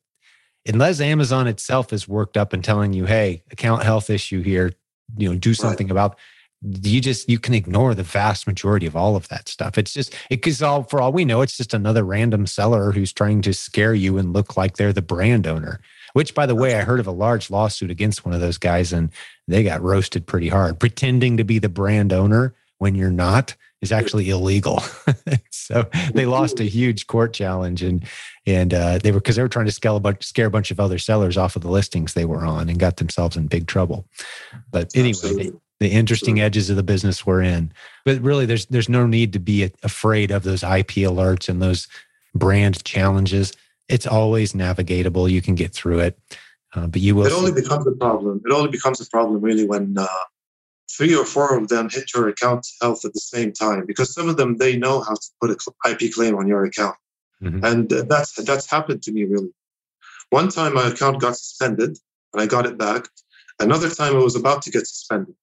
unless Amazon itself is worked up and telling you, "Hey, account health issue here," you know, do something right. about you just you can ignore the vast majority of all of that stuff. It's just it because all for all we know it's just another random seller who's trying to scare you and look like they're the brand owner which by the way i heard of a large lawsuit against one of those guys and they got roasted pretty hard. Pretending to be the brand owner when you're not is actually illegal. So they lost a huge court challenge and and uh, they were because they were trying to scare a, bunch, scare a bunch of other sellers off of the listings they were on and got themselves in big trouble. But anyway the interesting edges of the business we're in. But really, there's there's no need to be afraid of those IP alerts and those brand challenges. It's always navigatable. You can get through it, uh, but you will. It only becomes a problem. It only becomes a problem really when uh, three or four of them hit your account health at the same time, because some of them they know how to put an IP claim on your account, mm-hmm. and that's that's happened to me really. One time my account got suspended, and I got it back. Another time I was about to get suspended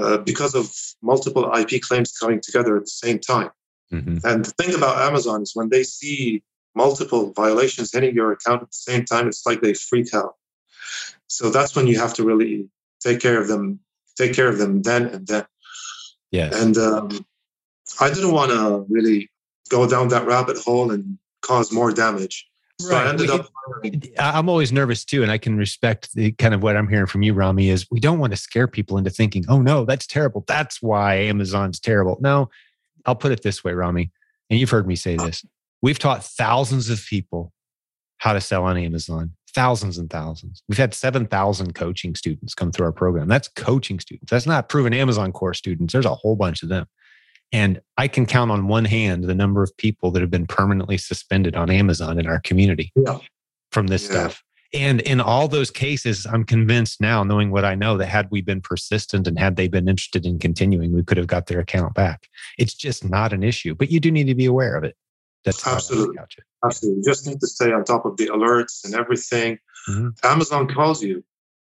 uh, because of multiple IP claims coming together at the same time. Mm-hmm. And the thing about Amazon is when they see multiple violations hitting your account at the same time, it's like they freak out. So that's when you have to really take care of them, take care of them then and then. Yeah. And um, I didn't want to really go down that rabbit hole and cause more damage. So right. I ended up. I'm always nervous too, and I can respect the kind of what I'm hearing from you, Rami. Is we don't want to scare people into thinking, "Oh no, that's terrible. That's why Amazon's terrible." No, I'll put it this way, Rami, and you've heard me say this. We've taught thousands of people how to sell on Amazon, thousands and thousands. We've had 7,000 coaching students come through our program. That's coaching students. That's not proven Amazon course students. There's a whole bunch of them. And I can count on one hand the number of people that have been permanently suspended on Amazon in our community yeah. from this yeah. stuff. And in all those cases, I'm convinced now, knowing what I know, that had we been persistent and had they been interested in continuing, we could have got their account back. It's just not an issue, but you do need to be aware of it. That's absolutely, absolutely. You just need to stay on top of the alerts and everything. Mm-hmm. Amazon calls you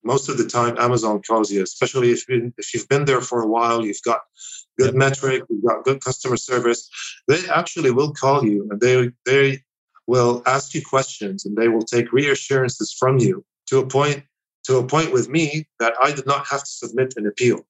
most of the time. Amazon calls you, especially if you if you've been there for a while. You've got good yep. metric, we've got good customer service. They actually will call you and they they will ask you questions and they will take reassurances from you to a point to a point with me that I did not have to submit an appeal.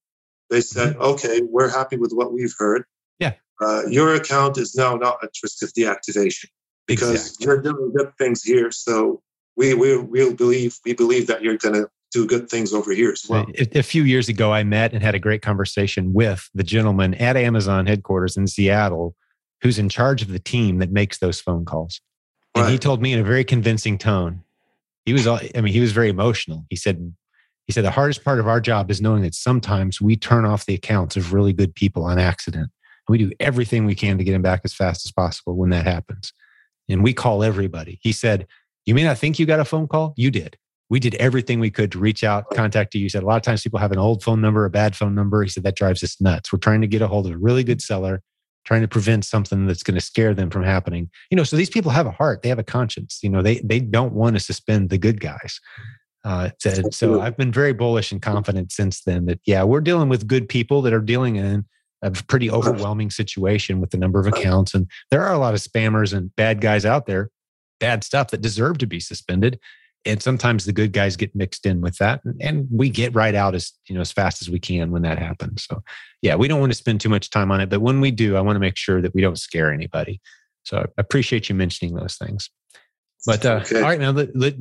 They said, mm-hmm. "Okay, we're happy with what we've heard. Yeah, uh, your account is now not at risk of deactivation because exactly. you're doing good things here. So we we we believe we believe that you're going to do good things over here as well. A, a, few years ago, I met and had a great conversation with the gentleman at Amazon headquarters in Seattle who's in charge of the team that makes those phone calls. And right. he told me in a very convincing tone. He was, I mean, he was very emotional. He said, he said, the hardest part of our job is knowing that sometimes we turn off the accounts of really good people on accident. And We do everything we can to get them back as fast as possible when that happens. And we call everybody. He said, You may not think you got a phone call. You did. We did everything we could to reach out, contact you. He said, A lot of times people have an old phone number, a bad phone number. He said, That drives us nuts. We're trying to get a hold of a really good seller, trying to prevent something that's going to scare them from happening. You know, so these people have a heart, they have a conscience. You know, they, they don't want to suspend the good guys. Uh, so, so I've been very bullish and confident since then that, yeah, we're dealing with good people that are dealing in a pretty overwhelming situation with the number of accounts. And there are a lot of spammers and bad guys out there, bad stuff that deserve to be suspended. And sometimes the good guys get mixed in with that. And we get right out as, you know, as fast as we can when that happens. So yeah, we don't want to spend too much time on it. But when we do, I want to make sure that we don't scare anybody. So I appreciate you mentioning those things. But uh, okay. all right, now let, let,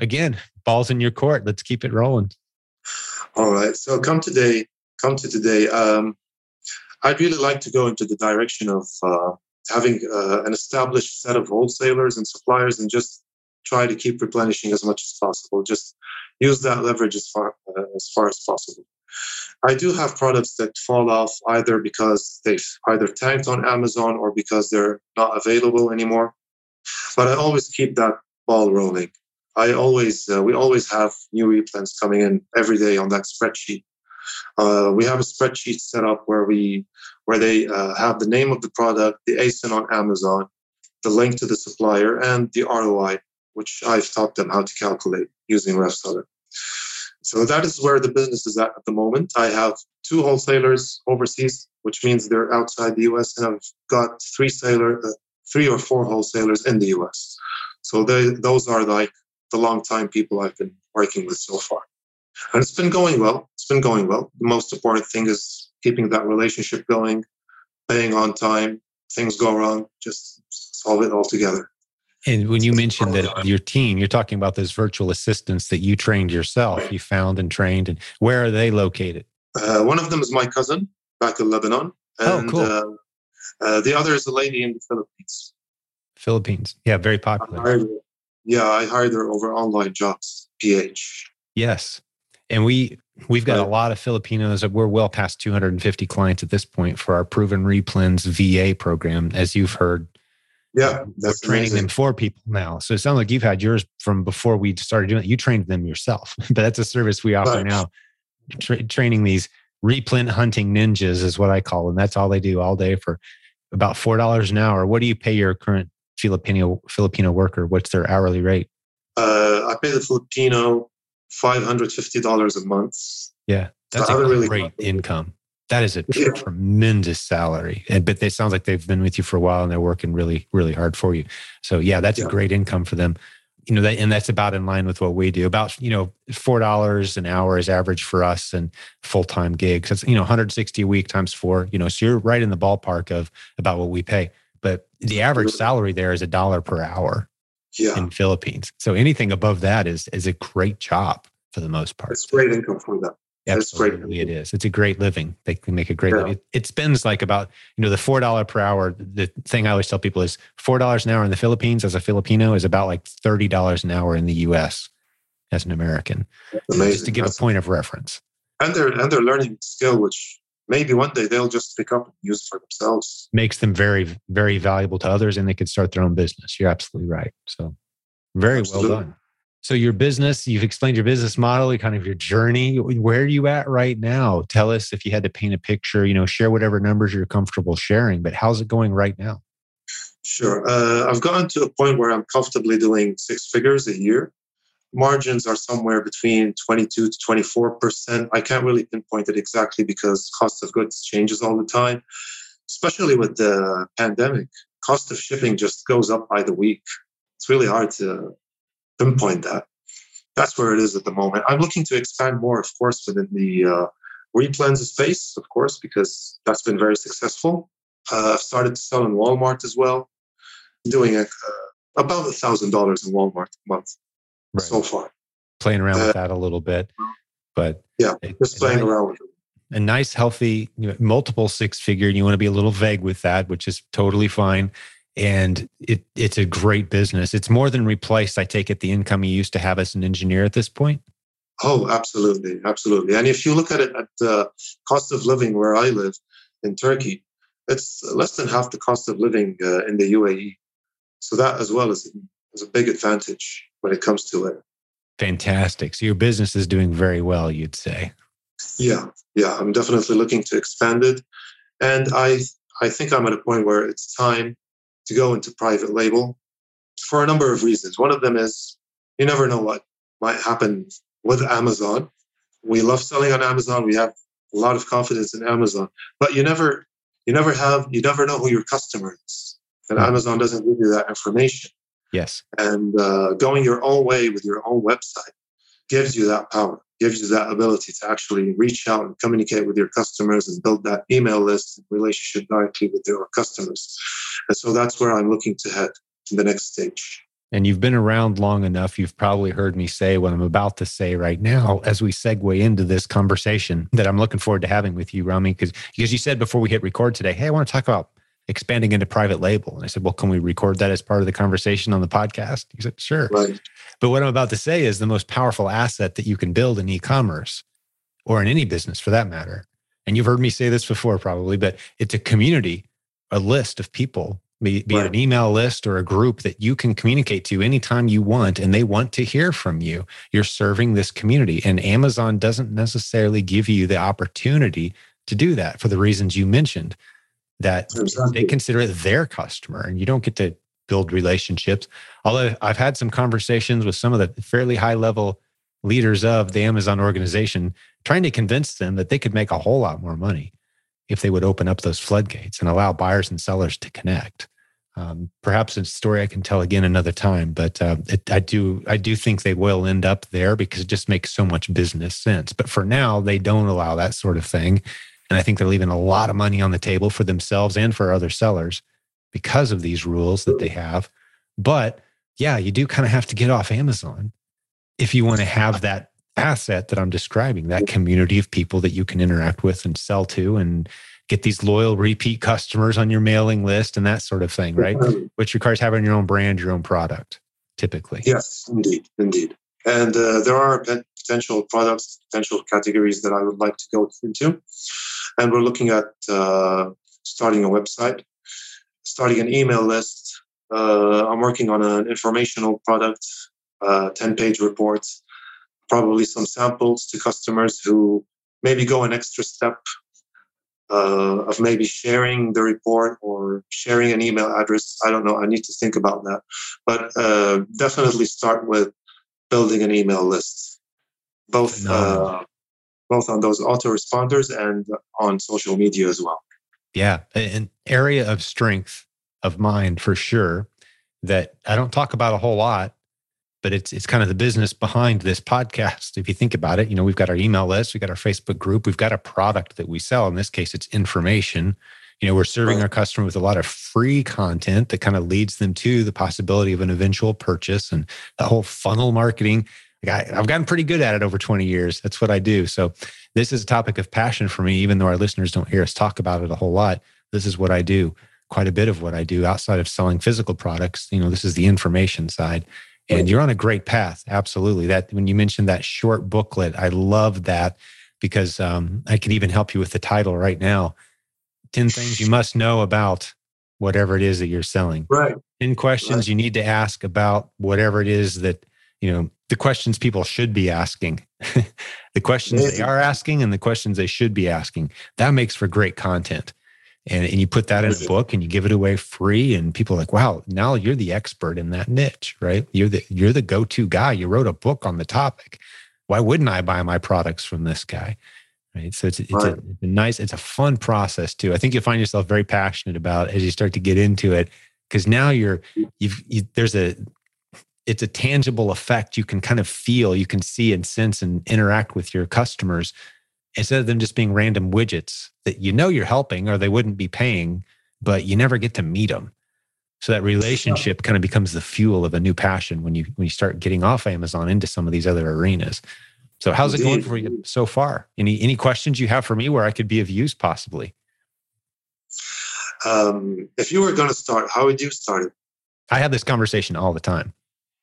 again, balls in your court. Let's keep it rolling. All right. So come today. Come to today. Um, I'd really like to go into the direction of uh, having uh, an established set of wholesalers and suppliers and just try to keep replenishing as much as possible. Just use that leverage as far uh, as far as possible. I do have products that fall off either because they've either tanked on Amazon or because they're not available anymore. But I always keep that ball rolling. I always uh, we always have new replens coming in every day on that spreadsheet. Uh, we have a spreadsheet set up where we where they uh, have the name of the product, the ASIN on Amazon, the link to the supplier, and the ROI, which I've taught them how to calculate using RevSeller. So that is where the business is at at the moment. I have two wholesalers overseas, which means they're outside the US, and I've got three sailor, uh, three or four wholesalers in the US. So they, those are like the long time people I've been working with so far. And it's been going well. It's been going well. The most important thing is keeping that relationship going, paying on time. Things go wrong, just solve it all together. And when you mentioned that your team, you're talking about those virtual assistants that you trained yourself, you found and trained, and where are they located? Uh, one of them is my cousin back in Lebanon. Oh, and, oh, cool. Uh, uh, the other is a lady in the Philippines. Philippines. Yeah, very popular. I hired, yeah, I hired her over online jobs, PH. Yes and we we've got right. a lot of Filipinos. We're well past 250 clients at this point for our proven replens VA program, as you've heard. Yeah, that's we're training amazing. them for people now. So it sounds like you've had yours from before we started doing it. You trained them yourself, but that's a service we offer right. now. Tra- training these replen hunting ninjas is what I call them. That's all they do all day for about four dollars an hour. What do you pay your current Filipino Filipino worker? What's their hourly rate? Uh, I pay the Filipino $550 a month. Yeah, that's so a really great income. That is a yeah. tremendous salary. And but it sounds like they've been with you for a while and they're working really, really hard for you. So yeah, that's yeah. a great income for them. You know, that, and that's about in line with what we do. About, you know, four dollars an hour is average for us and full-time gigs. That's you know, 160 a week times four, you know, so you're right in the ballpark of about what we pay. But the average salary there is a dollar per hour yeah. in Philippines. So anything above that is is a great job for the most part. It's great income for them. Absolutely, it is. It's a great living. They can make a great yeah. living. It, it, spends like about you know the four dollar per hour. The thing I always tell people is four dollars an hour in the Philippines as a Filipino is about like thirty dollars an hour in the U.S. as an American. Just to give That's a point of reference. And they're and they're learning skill, which maybe one day they'll just pick up and use for themselves. Makes them very, very valuable to others and they could start their own business. You're absolutely right. So very absolutely. well done. So your business, you've explained your business model, kind of your journey. Where are you at right now? Tell us if you had to paint a picture, you know, share whatever numbers you're comfortable sharing, but how's it going right now? Sure. Uh, I've gotten to a point where I'm comfortably doing six figures a year margins are somewhere between 22 to 24 percent. I can't really pinpoint it exactly because cost of goods changes all the time, especially with the pandemic. Cost of shipping just goes up by the week. It's really hard to pinpoint that. That's where it is at the moment. I'm looking to expand more, of course, within the uh, replens space, of course, because that's been very successful. Uh, I've started to sell in Walmart as well, doing a, uh, about a thousand dollars in Walmart a month right. so far. Playing around uh, with that a little bit, but yeah, it, just playing around with it. A nice, healthy, you know, multiple six figure. And you want to be a little vague with that, which is totally fine. And it it's a great business. It's more than replaced. I take it the income you used to have as an engineer at this point. Oh, absolutely, absolutely. And if you look at it at the cost of living where I live in Turkey, it's less than half the cost of living uh, in the UAE. So that as well is, is a big advantage when it comes to it. Fantastic. So your business is doing very well, you'd say. Yeah, yeah. I'm definitely looking to expand it. And I I think I'm at a point where it's time to go into private label for a number of reasons. One of them is you never know what might happen with Amazon. We love selling on Amazon. We have a lot of confidence in Amazon, but you never you never have you never know who your customer is, and mm-hmm. Amazon doesn't give you that information. Yes, and uh, going your own way with your own website gives you that power, gives you that ability to actually reach out and communicate with your customers and build that email list and relationship directly with your customers. And so that's where I'm looking to head in the next stage. And you've been around long enough, you've probably heard me say what I'm about to say right now as we segue into this conversation that I'm looking forward to having with you, Rami, because because you said before we hit record today, hey, I want to talk about expanding into private label. And I said, well, can we record that as part of the conversation on the podcast? He said, sure. Right. But what I'm about to say is the most powerful asset that you can build in e-commerce or in any business for that matter. And you've heard me say this before probably, but it's a community, a list of people be, be right. it an email list or a group that you can communicate to anytime you want and they want to hear from you you're serving this community and amazon doesn't necessarily give you the opportunity to do that for the reasons you mentioned that exactly. they consider it their customer and you don't get to build relationships although i've had some conversations with some of the fairly high level leaders of the amazon organization trying to convince them that they could make a whole lot more money if they would open up those floodgates and allow buyers and sellers to connect um, perhaps a story I can tell again another time, but uh, it, I do I do think they will end up there because it just makes so much business sense. But for now, they don't allow that sort of thing, and I think they're leaving a lot of money on the table for themselves and for other sellers because of these rules that they have. But yeah, you do kind of have to get off Amazon if you want to have that asset that I'm describing, that community of people that you can interact with and sell to and get these loyal repeat customers on your mailing list and that sort of thing, right? Which requires having your own brand, your own product, typically. Yes, indeed, indeed. And uh, there are potential products, potential categories that I would like to go into. And we're looking at uh, starting a website, starting an email list. Uh, I'm working on an informational product, 10 uh, page reports, probably some samples to customers who maybe go an extra step uh, of maybe sharing the report or sharing an email address. I don't know. I need to think about that. But uh, definitely start with building an email list, both uh, both on those autoresponders and on social media as well. Yeah, an area of strength of mine for sure that I don't talk about a whole lot but it's it's kind of the business behind this podcast. If you think about it, you know, we've got our email list, we've got our Facebook group, we've got a product that we sell. In this case, it's information. You know, we're serving our customer with a lot of free content that kind of leads them to the possibility of an eventual purchase and the whole funnel marketing. Like I, I've gotten pretty good at it over 20 years. That's what I do. So this is a topic of passion for me, even though our listeners don't hear us talk about it a whole lot. This is what I do. Quite a bit of what I do outside of selling physical products. You know, this is the information side and you're on a great path absolutely that when you mentioned that short booklet i love that because um, i can even help you with the title right now 10 things you must know about whatever it is that you're selling right 10 questions right. you need to ask about whatever it is that you know the questions people should be asking. The questions Amazing. they are asking and the questions they should be asking. That makes for great content. And, and you put that in a book and you give it away free and people are like wow now you're the expert in that niche right? You're the you're the go-to guy. You wrote a book on the topic. Why wouldn't i buy my products from this guy right? So it's, it's, right. a, it's a nice it's a fun process too. I think you'll find yourself very passionate about as you start to get into it because now you're you've you, there's a it's a tangible effect you can kind of feel you can see and sense and interact with your customers instead of them just being random widgets that you know you're helping or they wouldn't be paying, but you never get to meet them. So that relationship kind of becomes the fuel of a new passion when you when you start getting off Amazon into some of these other arenas. So how's it going for you so far? Any any questions you have for me where I could be of use possibly? Um, if you were going to start, how would you start it? I have this conversation all the time.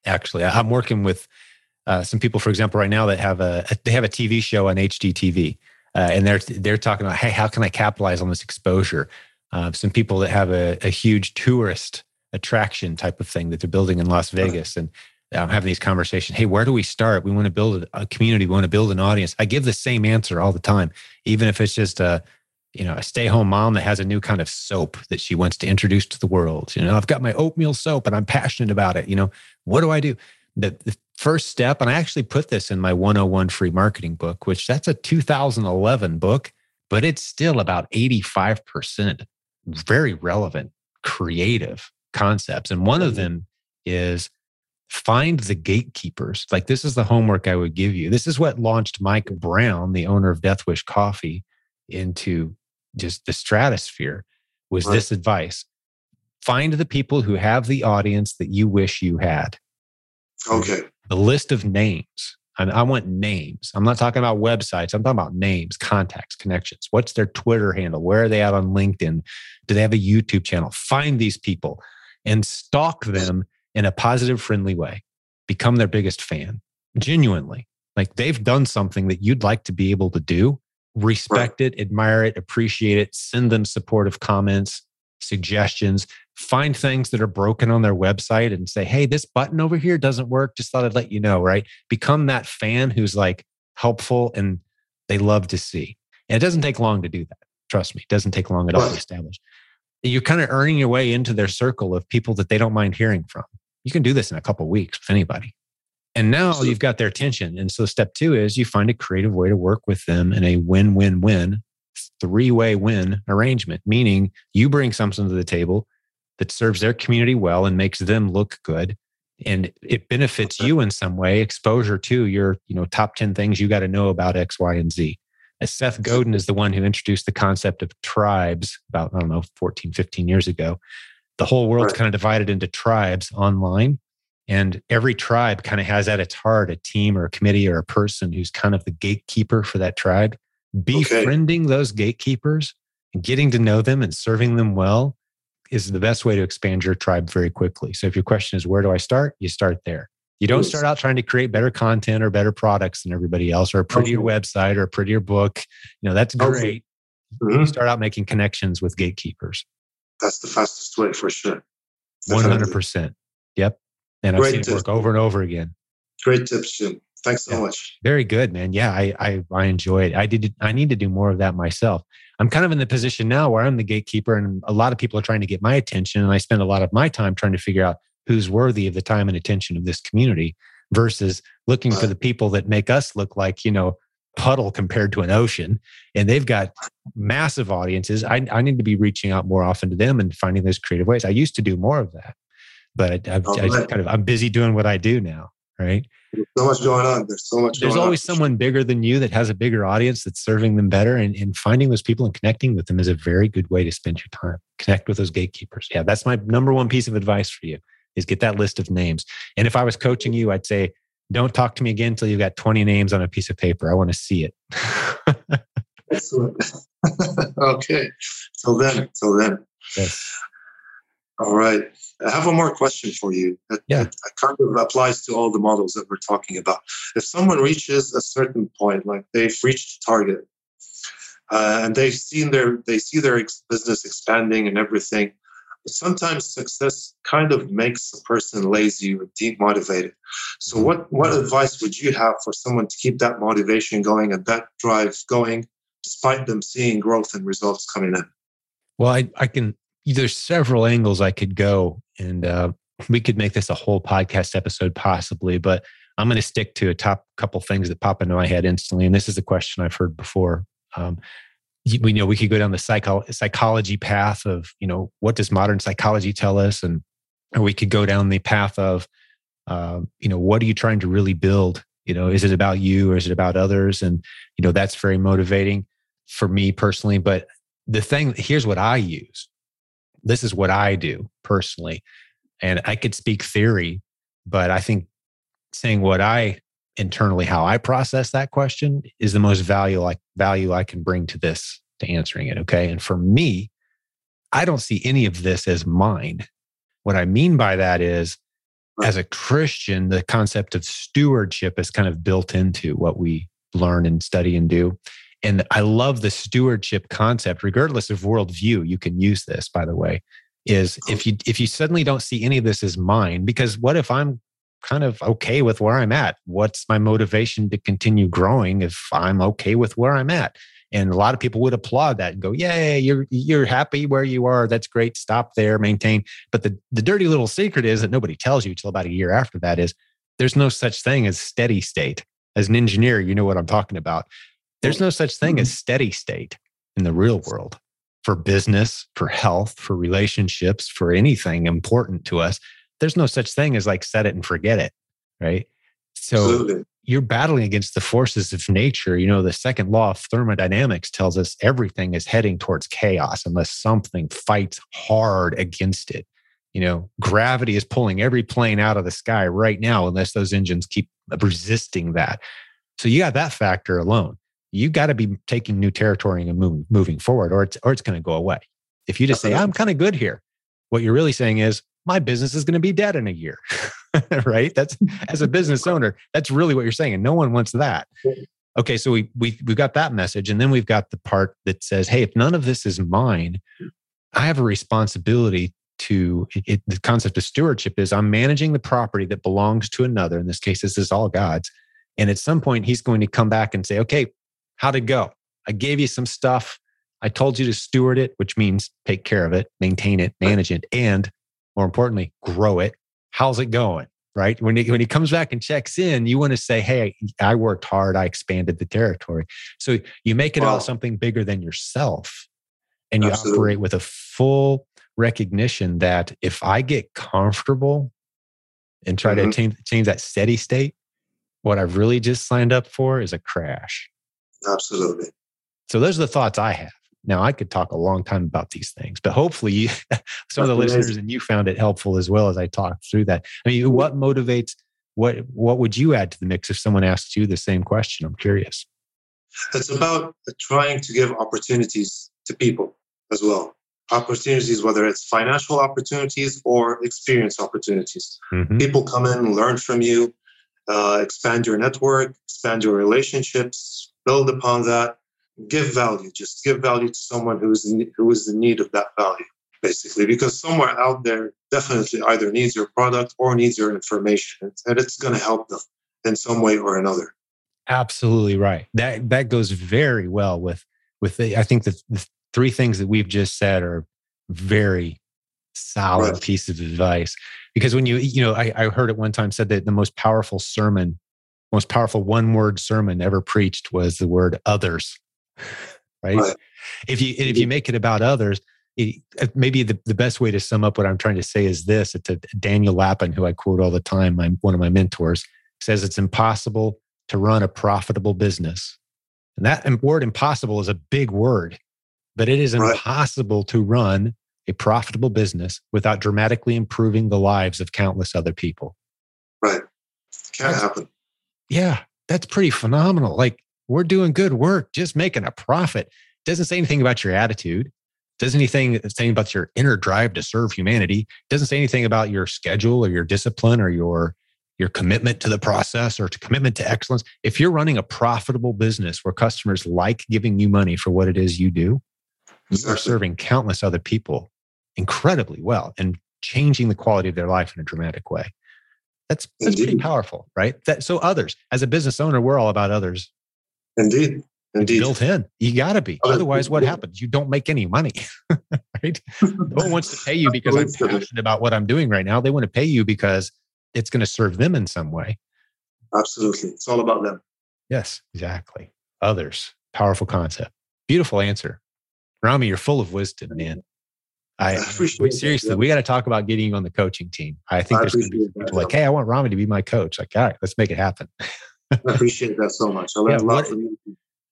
Actually, I'm working with uh, some people, for example, right now that have a they have a TV show on HGTV, uh, and they're they're talking about, hey, how can I capitalize on this exposure? uh, some people that have a, a, huge tourist attraction type of thing that they're building in Las Vegas and I'm having these conversations. Hey, where do we start? We want to build a community. We want to build an audience. I give the same answer all the time, even if it's just a, you know, a stay-home mom that has a new kind of soap that she wants to introduce to the world. You know, I've got my oatmeal soap and I'm passionate about it. You know, what do I do? The, the first step, and I actually put this in my 101 free marketing book, which that's a 2011 book, but it's still about 85% very relevant, creative concepts. And one of them is find the gatekeepers. Like this is the homework I would give you. This is what launched Mike Brown, the owner of Death Wish Coffee, into just the stratosphere was right. this advice. Find the people who have the audience that you wish you had. Okay. The list of names. I, I want names. I'm not talking about websites. I'm talking about names, contacts, connections. What's their Twitter handle? Where are they at on LinkedIn? Do they have a YouTube channel? Find these people and stalk them in a positive, friendly way. Become their biggest fan, genuinely. Like they've done something that you'd like to be able to do. Respect right. it, admire it, appreciate it, send them supportive comments, suggestions, find things that are broken on their website and say, hey, this button over here doesn't work. Just thought I'd let you know, right? Become that fan who's like helpful and they love to see. And it doesn't take long to do that. Trust me, it doesn't take long at all to establish. You're kind of earning your way into their circle of people that they don't mind hearing from. You can do this in a couple weeks with anybody. And now you've got their attention. And so step two is you find a creative way to work with them in a win win win, three way win arrangement, meaning you bring something to the table that serves their community well and makes them look good. And it benefits you in some way, exposure to your, you know, top 10 things you got to know about X, Y, and Z. As Seth Godin is the one who introduced the concept of tribes about, I don't know, 14, 15 years ago the whole world's right. kind of divided into tribes online. And every tribe kind of has at its heart a team or a committee or a person who's kind of the gatekeeper for that tribe. Befriending okay. those gatekeepers and getting to know them and serving them well is the best way to expand your tribe very quickly. So if your question is, where do I start? You start there. You don't start out trying to create better content or better products than everybody else or a prettier okay. website or a prettier book. You know, that's great. Okay. Mm-hmm. You start out making connections with gatekeepers that's the fastest way for sure. One hundred percent. Yep. And I've Great seen it work over and over again. Great tips, Jim. Thanks so yeah. much. Very good, man. Yeah, I, I I enjoy it. I did. I need to do more of that myself. I'm kind of in the position now where I'm the gatekeeper, and a lot of people are trying to get my attention, and I spend a lot of my time trying to figure out who's worthy of the time and attention of this community versus looking for the people that make us look like you know puddle compared to an ocean and they've got massive audiences I, I need to be reaching out more often to them and finding those creative ways i used to do more of that but I, I, oh, I kind of i'm busy doing what i do now right there's so much going on there's so much there's always on. someone bigger than you that has a bigger audience that's serving them better and, and finding those people and connecting with them is a very good way to spend your time connect with those gatekeepers yeah that's my number one piece of advice for you is get that list of names and if i was coaching you i'd say don't talk to me again until you've got 20 names on a piece of paper. I want to see it. Excellent. okay. Till then, till then. Yes. All right. I have one more question for you. That, yeah. That kind of applies to all the models that we're talking about. If someone reaches a certain point, like they've reached a target, uh, and they've seen their they see their ex- business expanding and everything, but sometimes success kind of makes a person lazy or demotivated. So, what, what advice would you have for someone to keep that motivation going and that drive going, despite them seeing growth and results coming in? Well, I, I can, there's several angles I could go, and uh, we could make this a whole podcast episode possibly, but I'm going to stick to a top couple things that pop into my head instantly. And this is a question I've heard before. Um, we know we could go down the psycho- psychology path of you know what does modern psychology tell us and or we could go down the path of uh, you know what are you trying to really build you know is it about you or is it about others and you know that's very motivating for me personally but the thing here's what i use this is what i do personally and i could speak theory but i think saying what i internally how I process that question is the most value like value I can bring to this to answering it. Okay. And for me, I don't see any of this as mine. What I mean by that is, as a Christian, the concept of stewardship is kind of built into what we learn and study and do. And I love the stewardship concept, regardless of worldview. You can use this, by the way. Is if you if you suddenly don't see any of this as mine, because what if I'm kind of okay with where I'm at? What's my motivation to continue growing if I'm okay with where I'm at? And a lot of people would applaud that and go, "Yay, you're you're happy where you are. That's great. Stop there, maintain." But the the dirty little secret is that nobody tells you till about a year after that is there's no such thing as steady state. As an engineer, you know what I'm talking about. There's no such thing as mm-hmm. steady state in the real world for business, for health, for relationships, for anything important to us. There's no such thing as like set it and forget it, right? So Absolutely. you're battling against the forces of nature. You know, the second law of thermodynamics tells us everything is heading towards chaos unless something fights hard against it. You know, gravity is pulling every plane out of the sky right now unless those engines keep resisting that. So you got that factor alone you got to be taking new territory and moving, moving forward, or it's, or it's going to go away. If you just say, I'm kind of good here, what you're really saying is, my business is going to be dead in a year, right? That's as a business owner, that's really what you're saying. And no one wants that. Okay, so we, we, we've got that message. And then we've got the part that says, hey, if none of this is mine, I have a responsibility to it, the concept of stewardship is I'm managing the property that belongs to another. In this case, this is all God's. And at some point, he's going to come back and say, okay, How'd it go? I gave you some stuff. I told you to steward it, which means take care of it, maintain it, manage it, and more importantly, grow it. How's it going? Right. When he, when he comes back and checks in, you want to say, Hey, I worked hard. I expanded the territory. So you make it wow. about something bigger than yourself. And you Absolutely. operate with a full recognition that if I get comfortable and try mm-hmm. to change, change that steady state, what I've really just signed up for is a crash. Absolutely. So those are the thoughts I have. Now I could talk a long time about these things, but hopefully you, some of the listeners and you found it helpful as well as I talked through that. I mean, what motivates what what would you add to the mix if someone asked you the same question? I'm curious. It's about trying to give opportunities to people as well. Opportunities, whether it's financial opportunities or experience opportunities. Mm-hmm. People come in, learn from you, uh, expand your network, expand your relationships, build upon that, give value. Just give value to someone who is in, who is in need of that value, basically, because somewhere out there definitely either needs your product or needs your information, and it's going to help them in some way or another. Absolutely right. That that goes very well with with the. I think the, the three things that we've just said are very solid right. piece of advice because when you you know I, I heard at one time said that the most powerful sermon most powerful one word sermon ever preached was the word others right, right. if you if you make it about others it, uh, maybe the, the best way to sum up what i'm trying to say is this. It's a daniel lapin who i quote all the time my, one of my mentors says it's impossible to run a profitable business. And that word impossible is a big word but it is right. impossible to run a profitable business without dramatically improving the lives of countless other people. Right. Can't happen yeah, that's pretty phenomenal. Like we're doing good work, just making a profit. Doesn't say anything about your attitude. Doesn't anything uh, say about your inner drive to serve humanity. Doesn't say anything about your schedule or your discipline or your your commitment to the process or to commitment to excellence. If you're running a profitable business where customers like giving you money for what it is you do, exactly. you are serving countless other people incredibly well and changing the quality of their life in a dramatic way. That's that's Indeed. pretty powerful, right? That so others, as a business owner, we're all about others. Indeed. Indeed. It's built in. You got to be. Otherwise, what happens? You don't make any money, right? no one wants to pay you because I'm passionate about what I'm doing right now. They want to pay you because it's going to serve them in some way. Absolutely. It's all about them. Yes, exactly. Others. Powerful concept. Beautiful answer. Rami, you're full of wisdom, man. I, we, seriously, we got to talk about getting you on the coaching team. I think I there's going to be people like, hey, I want Rami to be my coach. Like, all right, let's make it happen. I appreciate that so much. I learned yeah, a lot what, from you.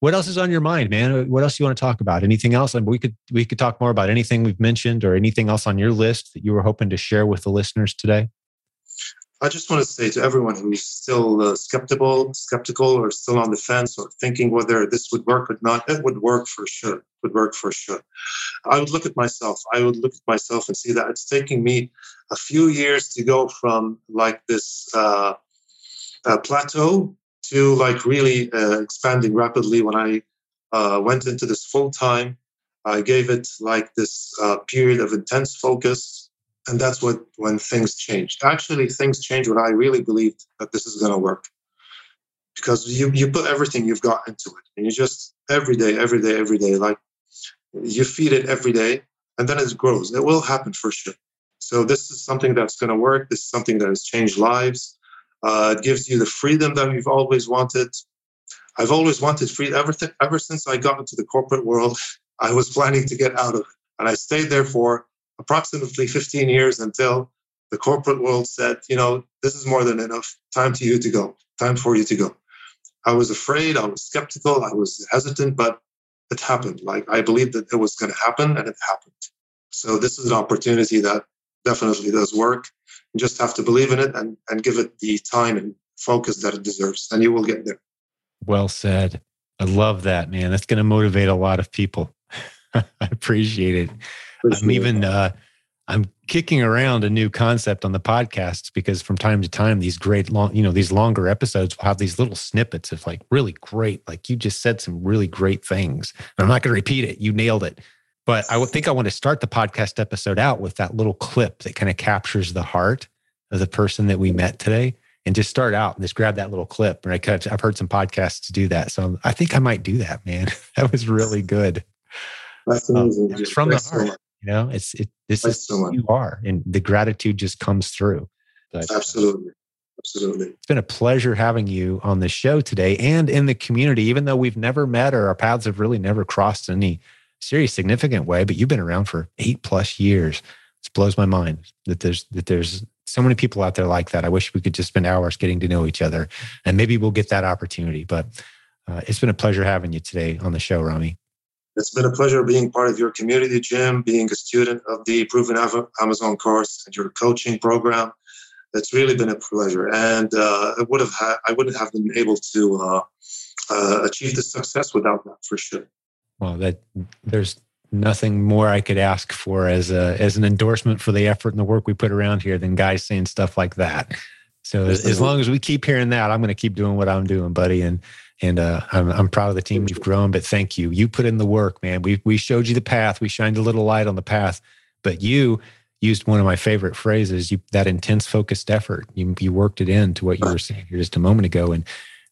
What else is on your mind, man? What else do you want to talk about? Anything else? And we could we could talk more about anything we've mentioned or anything else on your list that you were hoping to share with the listeners today. I just want to say to everyone who's still uh, skeptical, skeptical, or still on the fence, or thinking whether this would work or not, it would work for sure. It would work for sure. I would look at myself. I would look at myself and see that it's taking me a few years to go from like this uh, uh, plateau to like really uh, expanding rapidly. When I uh, went into this full time. I gave it like this uh, period of intense focus, and that's what when things changed. Actually, things changed when I really believed that this is going to work, because you you put everything you've got into it, and you just every day, every day, every day, like you feed it every day, and then it grows. It will happen for sure. So this is something that's going to work. This is something that has changed lives. Uh, it gives you the freedom that you've always wanted. I've always wanted freedom ever, th- ever since I got into the corporate world. I was planning to get out of it. And I stayed there for approximately 15 years until the corporate world said, you know, this is more than enough. Time to you to go. Time for you to go. I was afraid. I was skeptical. I was hesitant, but it happened. Like I believed that it was going to happen and it happened. So this is an opportunity that definitely does work. You just have to believe in it and, and give it the time and focus that it deserves, and you will get there. Well said. I love that, man. That's going to motivate a lot of people. I appreciate it. I'm even uh, I'm kicking around a new concept on the podcasts because from time to time these great long, you know, these longer episodes will have these little snippets of like really great, like you just said some really great things. And I'm not going to repeat it. You nailed it. But I think I want to start the podcast episode out with that little clip that kind of captures the heart of the person that we met today and just start out and just grab that little clip. And I I've heard some podcasts do that. So I think I might do that, man. that was really good. That's amazing. Um, from the heart. You know, it's, it, this Thanks is so who you are. And the gratitude just comes through. But, Absolutely. Absolutely. It's been a pleasure having you on the show today and in the community, even though we've never met or our paths have really never crossed in any serious significant way, but you've been around for eight plus years. It blows my mind that there's that there's so many people out there like that. I wish we could just spend hours getting to know each other, and maybe we'll get that opportunity. But uh, it's been a pleasure having you today on the show, Rami. It's been a pleasure being part of your community, Jim, being a student of the Proven Amazon course and your coaching program. It's really been a pleasure, and uh, I would have had, I wouldn't have been able to uh, uh, achieve the success without that for sure well that there's nothing more I could ask for as a as an endorsement for the effort and the work we put around here than guys saying stuff like that. So as, as long as we keep hearing that, I'm going to keep doing what I'm doing, buddy. And and uh, I'm I'm proud of the team we've grown. But thank you. You put in the work, man. We we showed you the path. We shined a little light on the path. But you used one of my favorite phrases. You that intense, focused effort. You you worked it into what you were saying here just a moment ago, and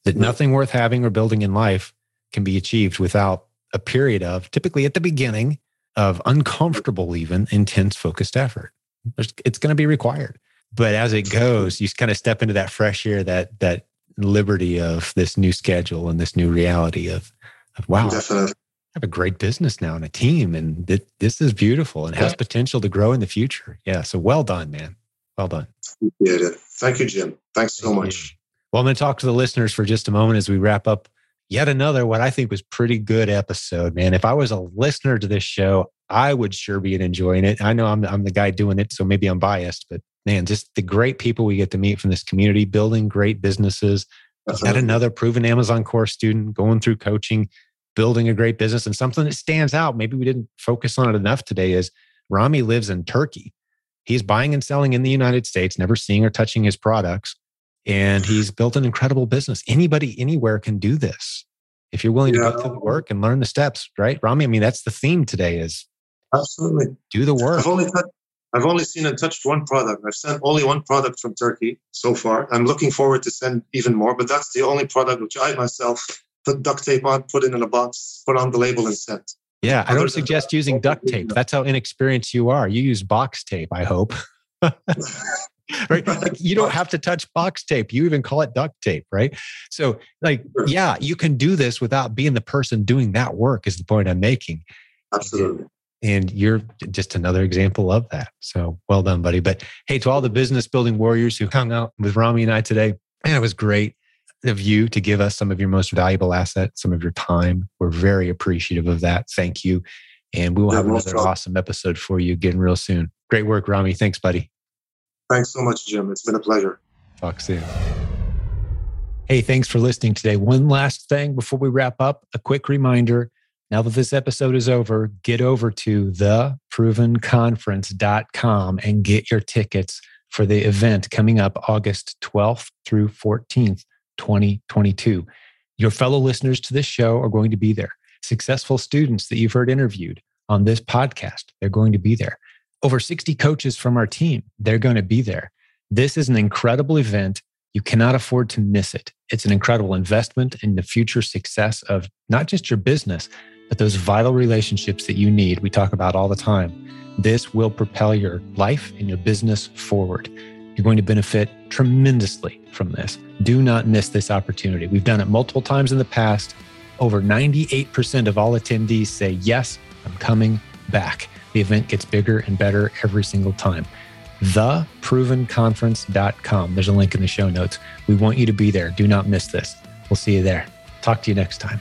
that nothing worth having or building in life can be achieved without a period of typically at the beginning of uncomfortable, even intense focused effort. It's going to be required. But as it goes, you kind of step into that fresh air, that that liberty of this new schedule and this new reality of, of wow, Definitely. I have a great business now and a team, and th- this is beautiful and has potential to grow in the future. Yeah. So well done, man. Well done. Appreciate it. Thank you, Jim. Thanks so Thank much. You. Well, I'm going to talk to the listeners for just a moment as we wrap up yet another what I think was pretty good episode, man. If I was a listener to this show, I would sure be enjoying it. I know I'm I'm the guy doing it, so maybe I'm biased, but man, just the great people we get to meet from this community, building great businesses. Yet another proven Amazon course student going through coaching, building a great business, and something that stands out. Maybe we didn't focus on it enough today. Is Rami lives in Turkey. He's buying and selling in the United States, never seeing or touching his products and he's built an incredible business. Anybody anywhere can do this if you're willing yeah. to go through the work and learn the steps, right? Rami, I mean, that's the theme today is absolutely do the work. I've only, I've only seen and touched one product. I've sent only one product from Turkey so far. I'm looking forward to send even more, but that's the only product which I myself put duct tape on, put it in a box, put on the label and sent. Yeah, I don't suggest using duct tape. That's how inexperienced you are. You use box tape, I hope. right? Like you don't have to touch box tape. You even call it duct tape, right? So, like, yeah, you can do this without being the person doing that work, is the point I'm making. Absolutely. And you're just another example of that. So well done, buddy. But hey, to all the business building warriors who hung out with Rami and I today, man, it was great of you to give us some of your most valuable assets, some of your time. We're very appreciative of that. Thank you. And we will have another awesome episode for you again real soon. Great work, Rami. Thanks, buddy. Thanks so much, Jim. It's been a pleasure. Talk soon. Hey, thanks for listening today. One last thing before we wrap up a quick reminder. Now that this episode is over, get over to theprovenconference.com and get your tickets for the event coming up August 12th through 14th, 2022. Your fellow listeners to this show are going to be there. Successful students that you've heard interviewed on this podcast, they're going to be there. Over 60 coaches from our team, they're going to be there. This is an incredible event. You cannot afford to miss it. It's an incredible investment in the future success of not just your business, but those vital relationships that you need. We talk about all the time. This will propel your life and your business forward. You're going to benefit tremendously from this. Do not miss this opportunity. We've done it multiple times in the past. Over 98% of all attendees say, Yes, I'm coming back. The event gets bigger and better every single time. TheProvenConference.com. There's a link in the show notes. We want you to be there. Do not miss this. We'll see you there. Talk to you next time.